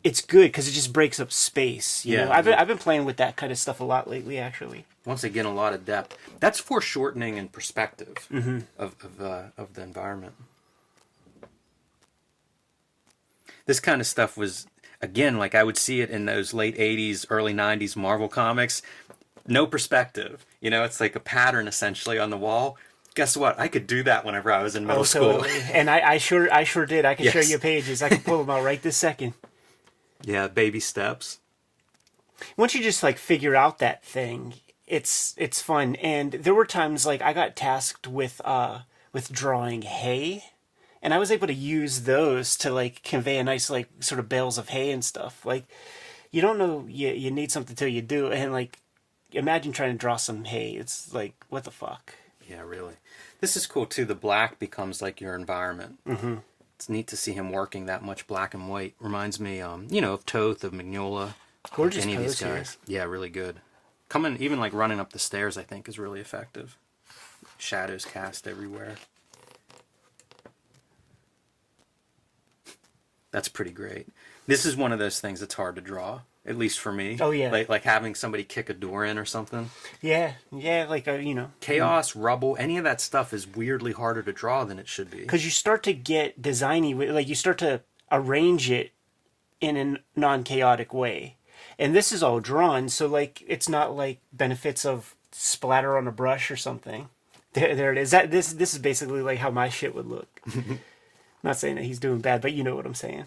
it's good because it just breaks up space. You Yeah. know, I've been, I've been playing with that kind of stuff a lot lately, actually. Once again, a lot of depth. That's foreshortening and perspective of of, uh, of the environment. This kind of stuff was again like I would see it in those late '80s, early '90s Marvel comics. No perspective. You know, it's like a pattern essentially on the wall. Guess what? I could do that whenever I was in middle Oh, school. totally. and I, I sure I sure did. I can show Yes. you pages. I can pull them out right this second. [laughs] yeah, baby steps. Once you just like figure out that thing, it's it's fun. And there were times like I got tasked with uh with drawing hay, and I was able to use those to like convey a nice like sort of bales of hay and stuff. Like you don't know you you need something till you do, and like imagine trying to draw some hay. It's like what the fuck. Yeah, really. This is cool too. The black becomes like your environment. Mm-hmm. It's neat to see him working that much black and white. Reminds me, um, you know, of Toth, of Mignola. Gorgeous any of these pose here. guys. Yeah, really good. Coming, even like running up the stairs, I think is really effective. Shadows cast everywhere. That's pretty great. This is one of those things that's hard to draw, at least for me. Oh, yeah. like like having somebody kick a door in or something. Yeah, yeah, like uh, you know, Chaos, rubble, any of that stuff is weirdly harder to draw than it should be. because you start to get designy like you start to arrange it in a non-chaotic way and this is all drawn so like it's not like benefits of splatter on a brush or something there, there it is that this this is basically like how my shit would look [laughs] not saying that he's doing bad but you know what i'm saying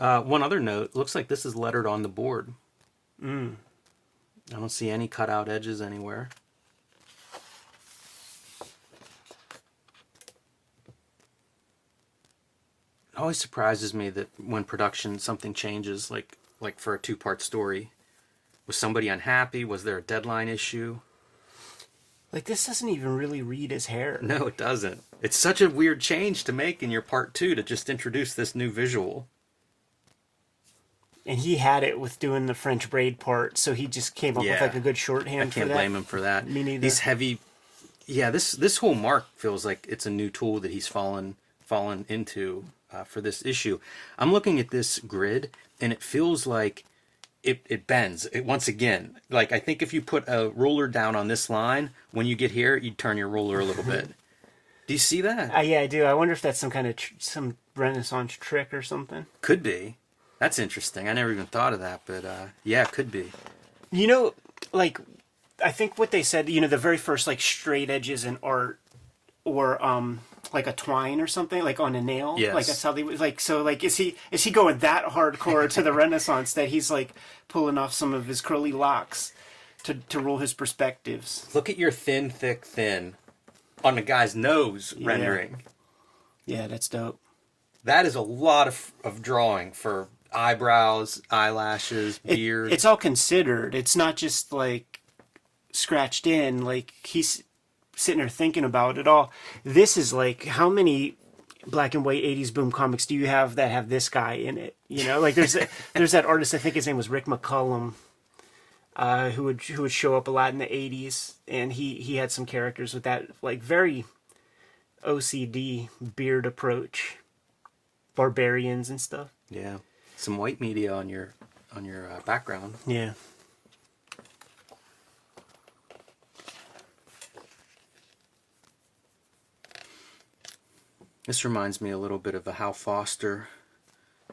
Uh, one other note: looks like this is lettered on the board. I don't see any cutout edges anywhere. It always surprises me that when production something changes, like like for a two part story, was somebody unhappy? Was there a deadline issue? like this doesn't even really read his hair No, it doesn't. It's such a weird change to make in your part two to just introduce this new visual. And he had it with doing the french braid part so he just came up with like a good shorthand I can't that. blame him for that. Me neither. These heavy, yeah. This this whole mark feels like it's a new tool that he's fallen fallen into uh, for this issue. I'm looking at this grid, and it feels like it it bends. It once again, like I think if you put a ruler down on this line, when you get here, you'd turn your ruler a little bit. [laughs] Do you see that? Uh, yeah, I do. I wonder if that's some kind of tr- some Renaissance trick or something. Could be. That's interesting. I never even thought of that, but uh, yeah, it could be. You know, like I think what they said, you know, the very first like straight edges in art or um like a twine or something, like on a nail. Yes. Like that's how they like so like is he is he going that hardcore to the [laughs] Renaissance that he's like pulling off some of his curly locks to to rule his perspectives. Look at your thin, thick, thin on the guy's nose rendering. Yeah, that's dope. That is a lot of, of drawing for eyebrows, eyelashes, It- beard. it's all considered. It's not just like scratched in. Like he's sitting there thinking about it all. This is like how many black and white '80s boom comics do you have that have this guy in it? You know, like there's [laughs] there's that artist. I think his name was Rick McCullum. Uh, who would who would show up a lot in the '80s, and he he had some characters with that like very OCD beard approach, barbarians and stuff. yeah, some white media on your on your uh, background. Yeah. This reminds me a little bit of a Hal Foster,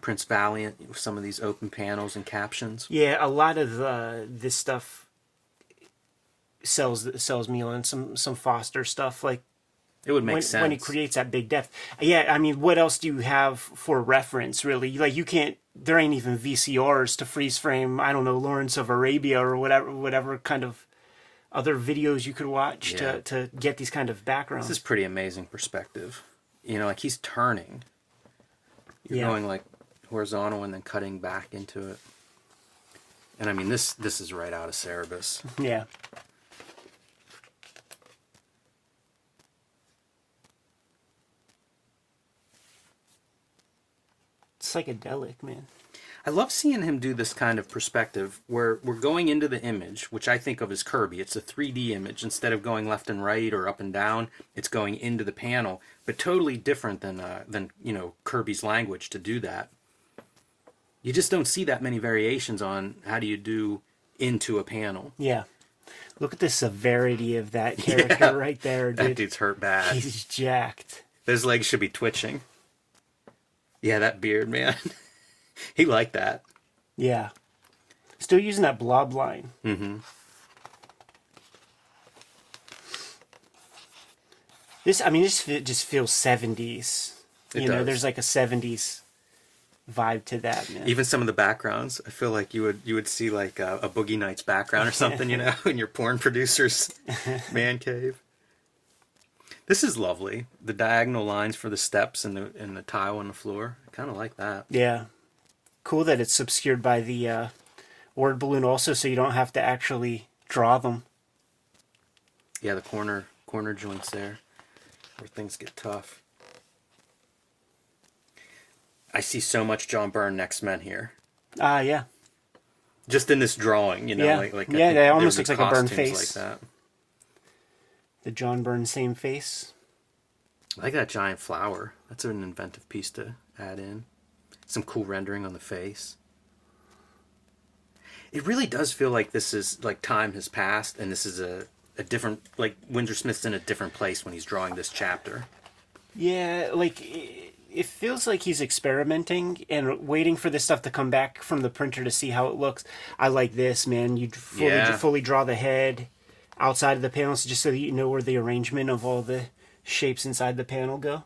Prince Valiant, with some of these open panels and captions. Yeah, a lot of uh, this stuff sells sells me on some some Foster stuff. Like It would make when, sense. when he creates that big depth. Yeah, I mean, what else do you have for reference? Really, like you can't. There ain't even VCRs to freeze frame. I don't know Lawrence of Arabia or whatever whatever kind of other videos you could watch Yeah. to to get these kind of backgrounds. This is pretty amazing perspective. You know, like he's turning. You're Yeah. going like horizontal and then cutting back into it. And I mean this this is right out of Cerebus. yeah. Psychedelic, man. I love seeing him do this kind of perspective where we're going into the image, which I think of as Kirby. It's a 3D image. Instead of going left and right or up and down, it's going into the panel, but totally different than uh, than you know Kirby's language to do that. You just don't see that many variations on how do you do into a panel. Yeah. Look at the severity of that [laughs] character Yeah. right there, That dude's hurt bad. He's jacked. His legs should be twitching. Yeah, that beard, man. [laughs] he liked that. Yeah. Still using that blob line. Mm-hmm. This, I mean, this just feels 70s. It you know, does. there's like a 70s vibe to that, man. Even some of the backgrounds, I feel like you would you would see like a, a Boogie Nights background or [laughs] something, you know, [laughs] in your porn producer's man cave. This is lovely. The diagonal lines for the steps and the and the tile on the floor. I kind of like that. Yeah. Cool that it's obscured by the uh, word balloon also, so you don't have to actually draw them. Yeah, the corner corner joints there, where things get tough. I see so much John Byrne next men here. Ah, yeah. Just in this drawing, you know, Yeah. like like Yeah, there almost looks like a Byrne face. like that. The John Byrne same face. I like that giant flower. That's an inventive piece to add in. Some cool rendering on the face. It really does feel like this is like time has passed and this is a, a different like Windsor Smith's in a different place when he's drawing this chapter. Yeah, like it, it feels like he's experimenting and waiting for this stuff to come back from the printer to see how it looks. I like this, man. You fully Yeah. fully draw the head outside of the panels just so that you know where the arrangement of all the shapes inside the panel go.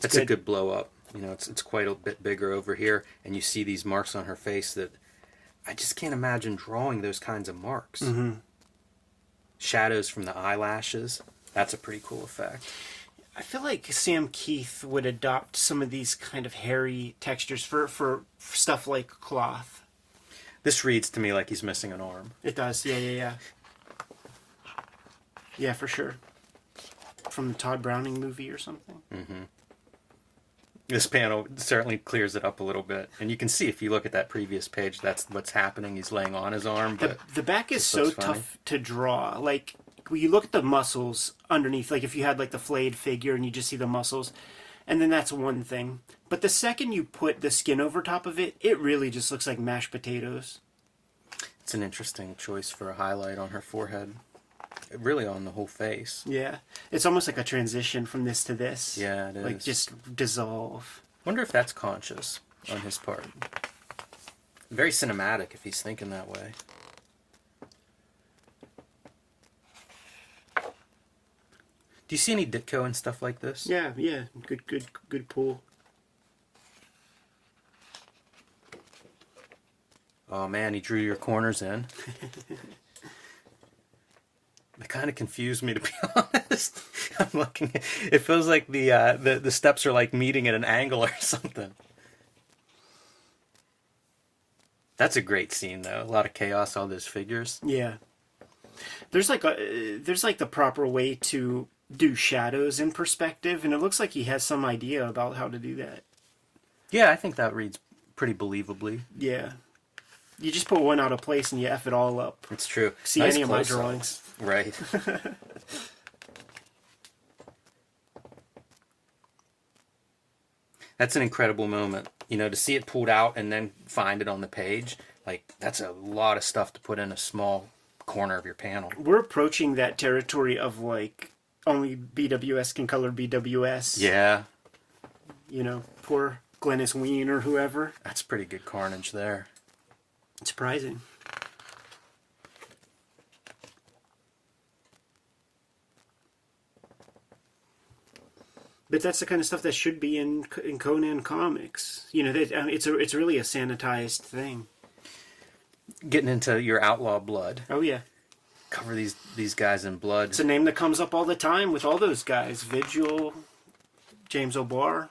That's a good. good blow up. You know, it's it's quite a bit bigger over here and you see these marks on her face that I just can't imagine drawing those kinds of marks. Mm-hmm. Shadows from the eyelashes. That's a pretty cool effect. I feel like Sam Kieth would adopt some of these kind of hairy textures for for stuff like cloth. This reads to me like he's missing an arm. It does, yeah, yeah, yeah. Yeah, for sure. From the Tod Browning movie or something. Mm-hmm. This panel certainly clears it up a little bit, and you can see if you look at that previous page, that's what's happening. He's laying on his arm, The, but the back is so tough to draw. Like when you look at the muscles underneath, like if you had like the flayed figure and you just see the muscles, and then that's one thing. But the second you put the skin over top of it, it really just looks like mashed potatoes. it's an interesting choice for a highlight on her forehead. Really on the whole face. Yeah, it's almost like a transition from this to this. Yeah, it Like just dissolve. Wonder if that's conscious on his part. Very cinematic if he's thinking that way. Do you see any Ditko and stuff like this? Yeah, yeah. Good, good, good pull. Oh man, he drew your corners in. [laughs] It kind of confused me to be [laughs] honest. I'm looking. It feels like the uh, the the steps are like meeting at an angle or [laughs] something. That's a great scene though. A lot of chaos, all those figures. Yeah. There's like a there's like the proper way to do shadows in perspective, and it looks like he has some idea about how to do that. Yeah, I think that reads pretty believably. Yeah. You just put one out of place and you f it all up. It's true. See Nice any of my drawings? Right. [laughs] that's an incredible moment. You know, to see it pulled out and then find it on the page, like that's a lot of stuff to put in a small corner of your panel. We're approaching that territory of like only BWS can color BWS. Yeah, You know, poor Glynis Wein or whoever. that's pretty good carnage there. Surprising. But that's the kind of stuff that should be in in Conan comics. You know, that mean, it's a it's really a sanitized thing. Getting into your outlaw blood, Oh yeah, cover these these guys in blood. it's a name that comes up all the time with all those guys. Vigil, James O'Barr.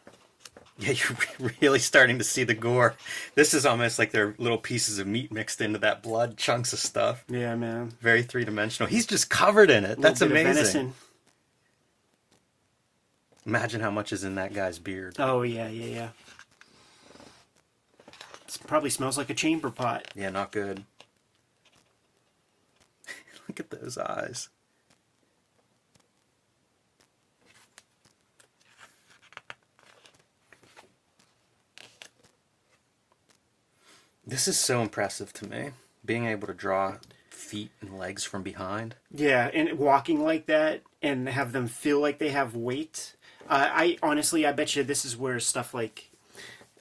[laughs] Yeah, you're really starting to see the gore. This is almost like they're little pieces of meat mixed into that blood, chunks of stuff. Yeah, man. Very three dimensional. He's just covered in it. That's Little bit of amazing. Imagine how much is in that guy's beard. Oh yeah, yeah, yeah. It probably smells like a chamber pot. Yeah, not good. [laughs] Look at those eyes. This is so impressive to me. Being able to draw feet and legs from behind. Yeah, and walking like that and have them feel like they have weight. Uh, I honestly, I bet you this is where stuff like,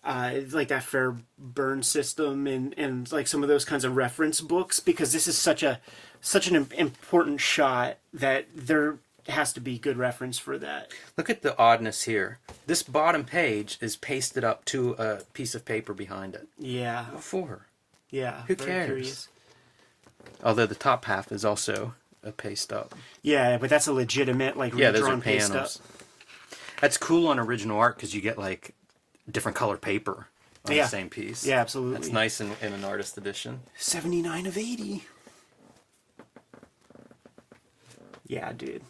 uh, like that fair burn system and and like some of those kinds of reference books because this is such a such an important shot that there has to be good reference for that. Look at the oddness here. This bottom page is pasted up to a piece of paper behind it. Yeah, What for? yeah. Who cares? curious. Although the top half is also a paste up. Yeah, but that's a legitimate like Yeah, those are paste up. That's cool on original art because you get like different color paper on Yeah. the same piece. Yeah, absolutely. That's nice in, in an artist edition. 79 of 80. Yeah, dude.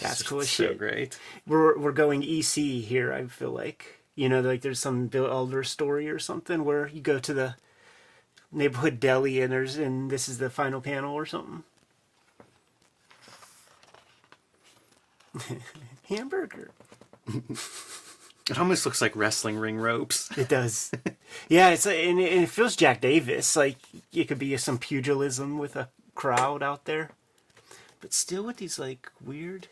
That's cool so shit. great. We're we're going EC here, I feel like. You know, like there's some Bill Elder story or something where you go to the neighborhood deli and there's and this is the final panel or something. [laughs] Hamburger. It almost looks like wrestling ring ropes. It does. yeah, it's and it, and it feels Jack Davis like it could be some pugilism with a crowd out there, but still with these like weird.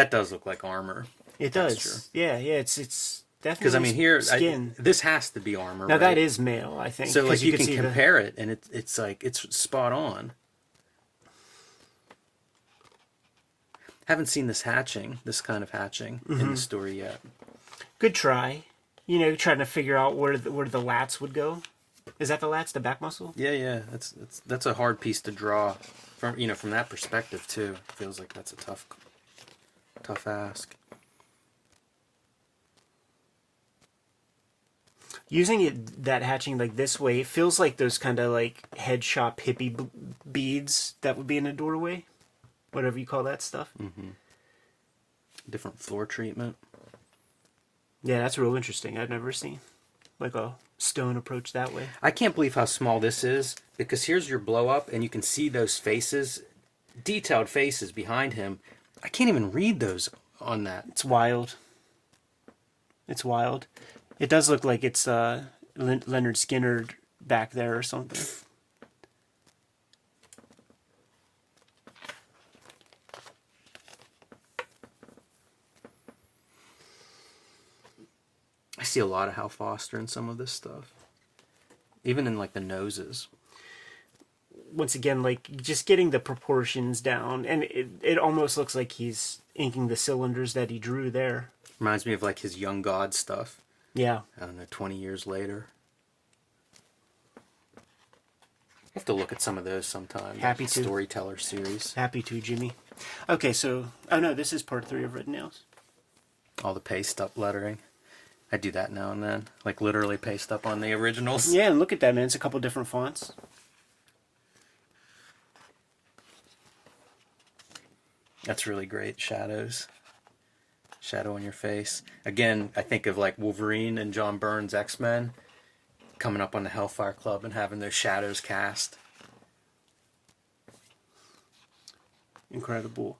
That does look like armor. It does. true. Yeah, yeah. It's it's definitely Because I mean, here I, skin. this has to be armor. now right? that is male, I think. So like you, can see the- compare it, and it's it's like it's spot on. Haven't seen this hatching, this kind of hatching in Mm-hmm. the story yet. Good try. You know, trying to figure out where the, where the lats would go. Is that the lats, the back muscle? Yeah, yeah, that's that's that's a hard piece to draw from you know from that perspective too. It feels like that's a tough tough ask. Using it that hatching like this way it feels like those kind of like head shop hippie b- beads that would be in a doorway, whatever you call that stuff. Mm-hmm. Different floor treatment. Yeah, that's real interesting. I've never seen like a stone approach that way. I can't believe how small this is because here's your blow up and you can see those faces, detailed faces behind him. I can't even read those on that. It's wild. It's wild. It does look like it's uh, Leonard Skinner back there or something. I see a lot of Hal Foster in some of this stuff. Even in like the noses. Once again, like just getting the proportions down, and it, it almost looks like he's inking the cylinders that he drew there. Reminds me of like his Young God stuff. Yeah. I don't know, 20 years later. I have to look at some of those sometime. Happy to. Storyteller series. Happy to, Jimmy. Okay, so oh no, this is part three of Red Nails. All the paste up lettering. I do that now and then, like literally paste up on the originals. Yeah, and look at that, man. It's a couple different fonts. That's really great. Shadows. Shadow on your face. Again, I think of like Wolverine and John Byrne's X Men coming up on the Hellfire Club and having those shadows cast. Incredible.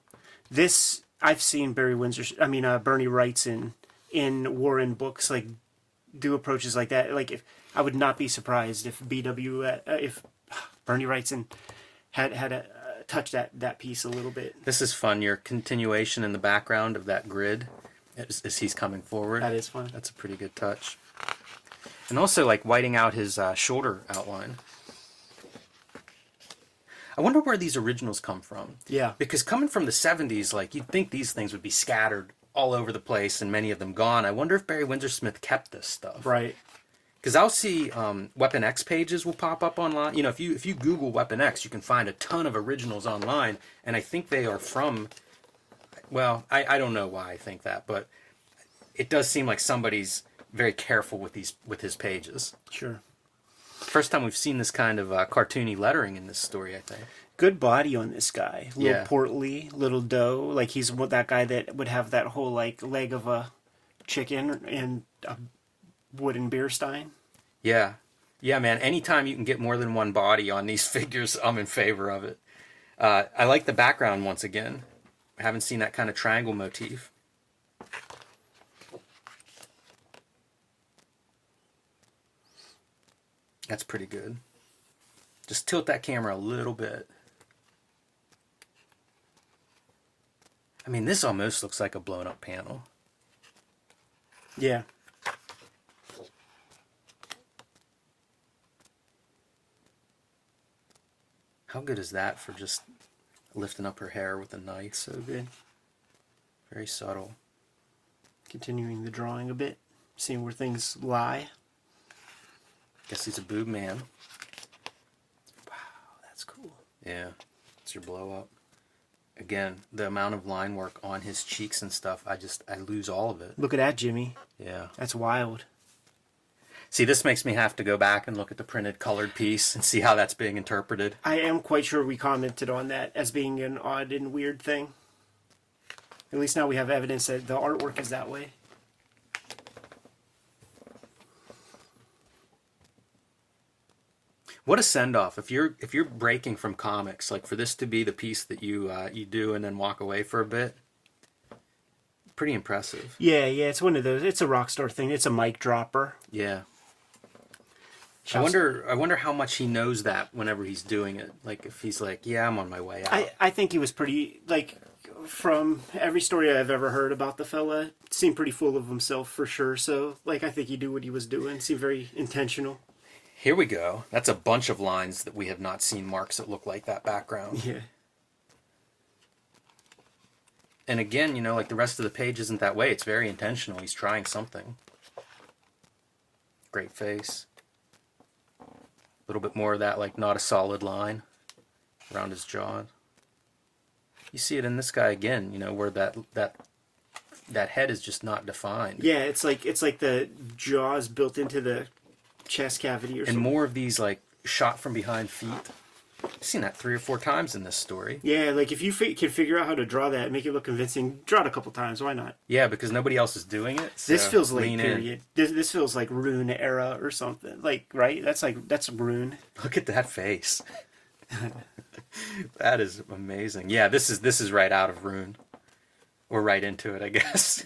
This I've seen Barry Windsor. I mean, uh, Bernie Wrightson in Warren books like do approaches like that. Like if I would not be surprised if BW uh, if Bernie Wrightson had had a, touched that that piece a little bit. This is fun. Your continuation in the background of that grid as, as he's coming forward. That is fun. That's a pretty good touch. And also like whiting out his uh, shoulder outline. I wonder where these originals come from. Yeah. Because coming from the 70s, like you'd think these things would be scattered all over the place and many of them gone. I wonder if Barry Windsor Smith kept this stuff. Right. Because I'll see um, Weapon X pages will pop up online. You know, if you if you Google Weapon X, you can find a ton of originals online, and I think they are from. Well, I, I don't know why I think that, but it does seem like somebody's very careful with these with his pages. Sure. First time we've seen this kind of uh, cartoony lettering in this story, I think. Good body on this guy. Little Yeah. portly, little dough. Like he's that guy that would have that whole like leg of a chicken and a wooden beer stein. Yeah. Yeah, man. Anytime you can get more than one body on these [laughs] figures, I'm in favor of it. Uh, I like the background once again. I haven't seen that kind of triangle motif. That's pretty good. Just tilt that camera a little bit. I mean, this almost looks like a blown up panel. Yeah. How good is that for just lifting up her hair with a knife? So good. Very subtle. Continuing the drawing a bit, seeing where things lie. Guess he's a boob man. Wow, that's cool. Yeah, it's your blow up. Again, the amount of line work on his cheeks and stuff, I just I lose all of it. Look at that, Jimmy. Yeah. That's wild. See, this makes me have to go back and look at the printed colored piece and see how that's being interpreted. I am quite sure we commented on that as being an odd and weird thing. At least now we have evidence that the artwork is that way. What a send off if you're if you're breaking from comics, like for this to be the piece that you uh, you do and then walk away for a bit. Pretty impressive. Yeah, yeah, it's one of those. It's a rock star thing. It's a mic dropper. Yeah. I wonder I wonder how much he knows that whenever he's doing it. Like if he's like, Yeah, I'm on my way out. I, I think he was pretty like from every story I've ever heard about the fella, seemed pretty full of himself for sure. So like I think he knew what he was doing. Seemed very intentional. Here we go. That's a bunch of lines that we have not seen marks that look like that background. Yeah. And again, you know, like the rest of the page isn't that way. It's very intentional. He's trying something. Great face. A little bit more of that, like not a solid line around his jaw. You see it in this guy again, you know, where that that that head is just not defined. Yeah, it's like it's like the jaws built into the chest cavity or And something. more of these like shot from behind feet. I've seen that three or four times in this story. Yeah, like if you fi- can figure out how to draw that, make it look convincing, draw it a couple times. Why not? Yeah, because nobody else is doing it. This feels like in. period. This, this feels like Rune era or something. Like right? That's like that's Rune. [laughs] Look at that face. [laughs] that is amazing. Yeah, this is this is right out of Rune. Or right into it, I guess.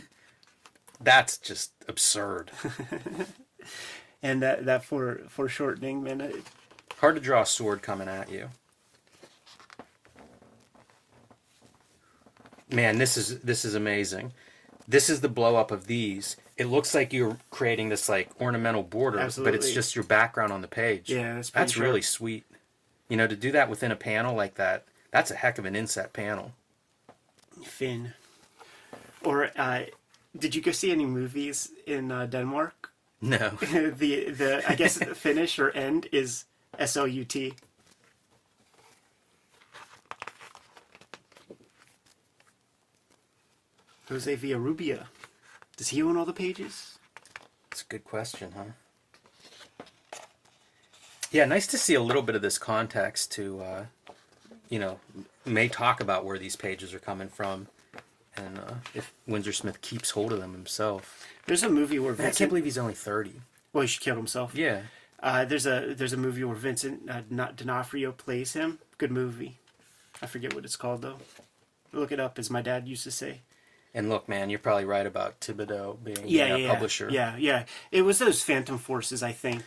[laughs] That's just absurd. And that that for foreshortening, man. it- Hard to draw a sword coming at you. Man, this is this is amazing. This is the blow up of these. It looks like you're creating this like ornamental border, but it's just your background on the page. Yeah, that's that's really sweet. You know, to do that within a panel like that, that's a heck of an inset panel. Finn. Or uh, did you go see any movies in uh, Denmark? No. [laughs] the the I guess the finish or end is S L U T. Jose Villarrubia. Does he own all the pages? That's a good question, huh? Yeah, nice to see a little bit of this context to, uh, you know, may talk about where these pages are coming from, and uh, if Windsor Smith keeps hold of them himself. There's a movie where Man, I can't believe he's only thirty. well, he should kill himself. Yeah, Uh, there's a there's a movie where Vincent uh, not D'Onofrio plays him. Good movie. I forget what it's called though. Look it up, as my dad used to say. and look, man, you're probably right about Thibodeaux being Yeah, a yeah, publisher. Yeah, yeah. It was those Phantom Forces, I think.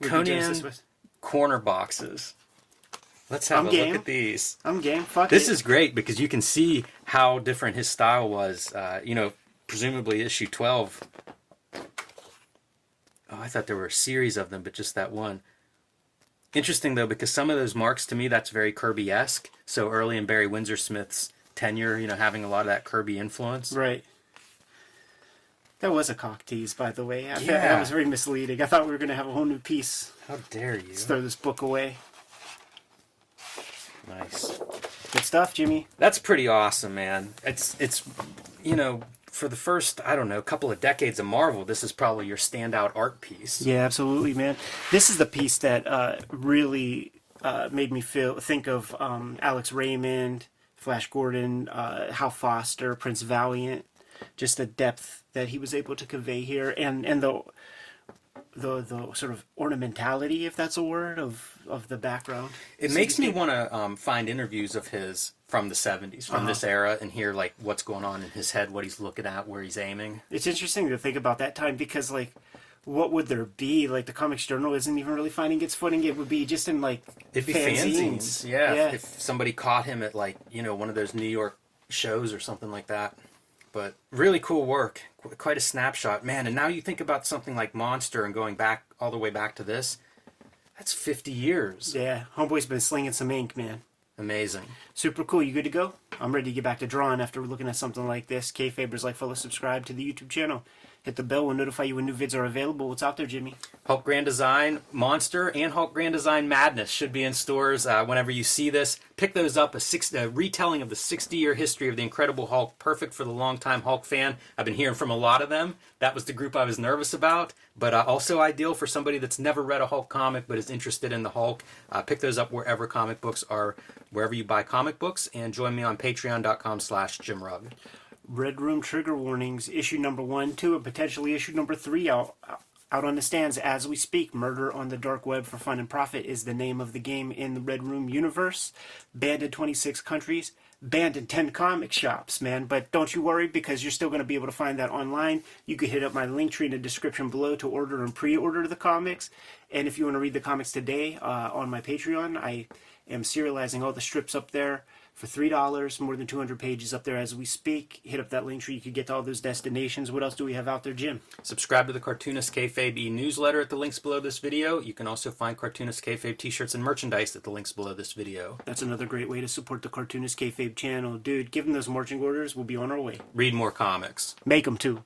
Conan- Corner boxes. Let's have I'm a game. look at these. I'm game. Fuck This it. is great because you can see how different his style was. Uh, you know, presumably issue 12. Oh, I thought there were a series of them, but just that one. Interesting though, because some of those marks to me, that's very Kirby esque. So early in Barry Windsor Smith's tenure, you know, having a lot of that Kirby influence. right. That was a cock tease, by the way. I Yeah. that was very misleading. I thought we were going to have a whole new piece. How dare you? Let's throw this book away. Nice. Good stuff, Jimmy. That's pretty awesome, man. It's it's you know, for the first, I don't know, couple of decades of Marvel, this is probably your standout art piece. Yeah, absolutely, man. This is the piece that uh, really uh, made me feel think of um, Alex Raymond, Flash Gordon, uh, Hal Foster, Prince Valiant. Just the depth that he was able to convey here, and and the the the sort of ornamentality, if that's a word, of of the background. It So makes me want to um, find interviews of his from the 70s, from this era, and hear like what's going on in his head, what he's looking at, where he's aiming. It's interesting to think about that time because like. What would there be? Like the Comics Journal isn't even really finding its footing. It would be just in like It'd be fanzines. fanzines. Yeah, yeah. If, if somebody caught him at like, you know, one of those New York shows or something like that. But really cool work. Qu- Quite a snapshot. Man, and now you think about something like Monster and going back all the way back to this. That's 50 years. yeah, Homeboy's been slinging some ink, man. Amazing. Super cool. You good to go? I'm ready to get back to drawing after looking at something like this. Kayfabers like fellow subscribe to the YouTube channel. Hit the bell will notify you when new vids are available. What's out there, Jimmy? Hulk Grand Design Monster and Hulk Grand Design Madness should be in stores uh, whenever you see this. Pick those up. A, six, a retelling of the 60 year history of the Incredible Hulk, perfect for the longtime Hulk fan. I've been hearing from a lot of them. That was the group I was nervous about, but uh, also ideal for somebody that's never read a Hulk comic but is interested in the Hulk. Uh, pick those up wherever comic books are, wherever you buy comic books, and join me on Patreon.com/slash Jim Rugg. Red Room Trigger Warnings, issue number one, two, and potentially issue number three out, out on the stands as we speak. Murder on the Dark Web for Fun and Profit is the name of the game in the Red Room universe. Banned in 26 countries, banned in 10 comic shops, man. But don't you worry because you're still going to be able to find that online. You can hit up my link tree in the description below to order and pre order the comics. And if you want to read the comics today uh, on my Patreon, I am serializing all the strips up there for three dollars, more than 200 pages up there as we speak. Hit up that link tree. You could get to all those destinations. What else do we have out there, Jim? Subscribe to the Cartoonist Kayfabe e-newsletter at the links below this video. You can also find Cartoonist Kayfabe t-shirts and merchandise at the links below this video. That's another great way to support the Cartoonist Kayfabe channel, dude. Give them those marching orders. We'll be on our way. Read more comics. Make them too.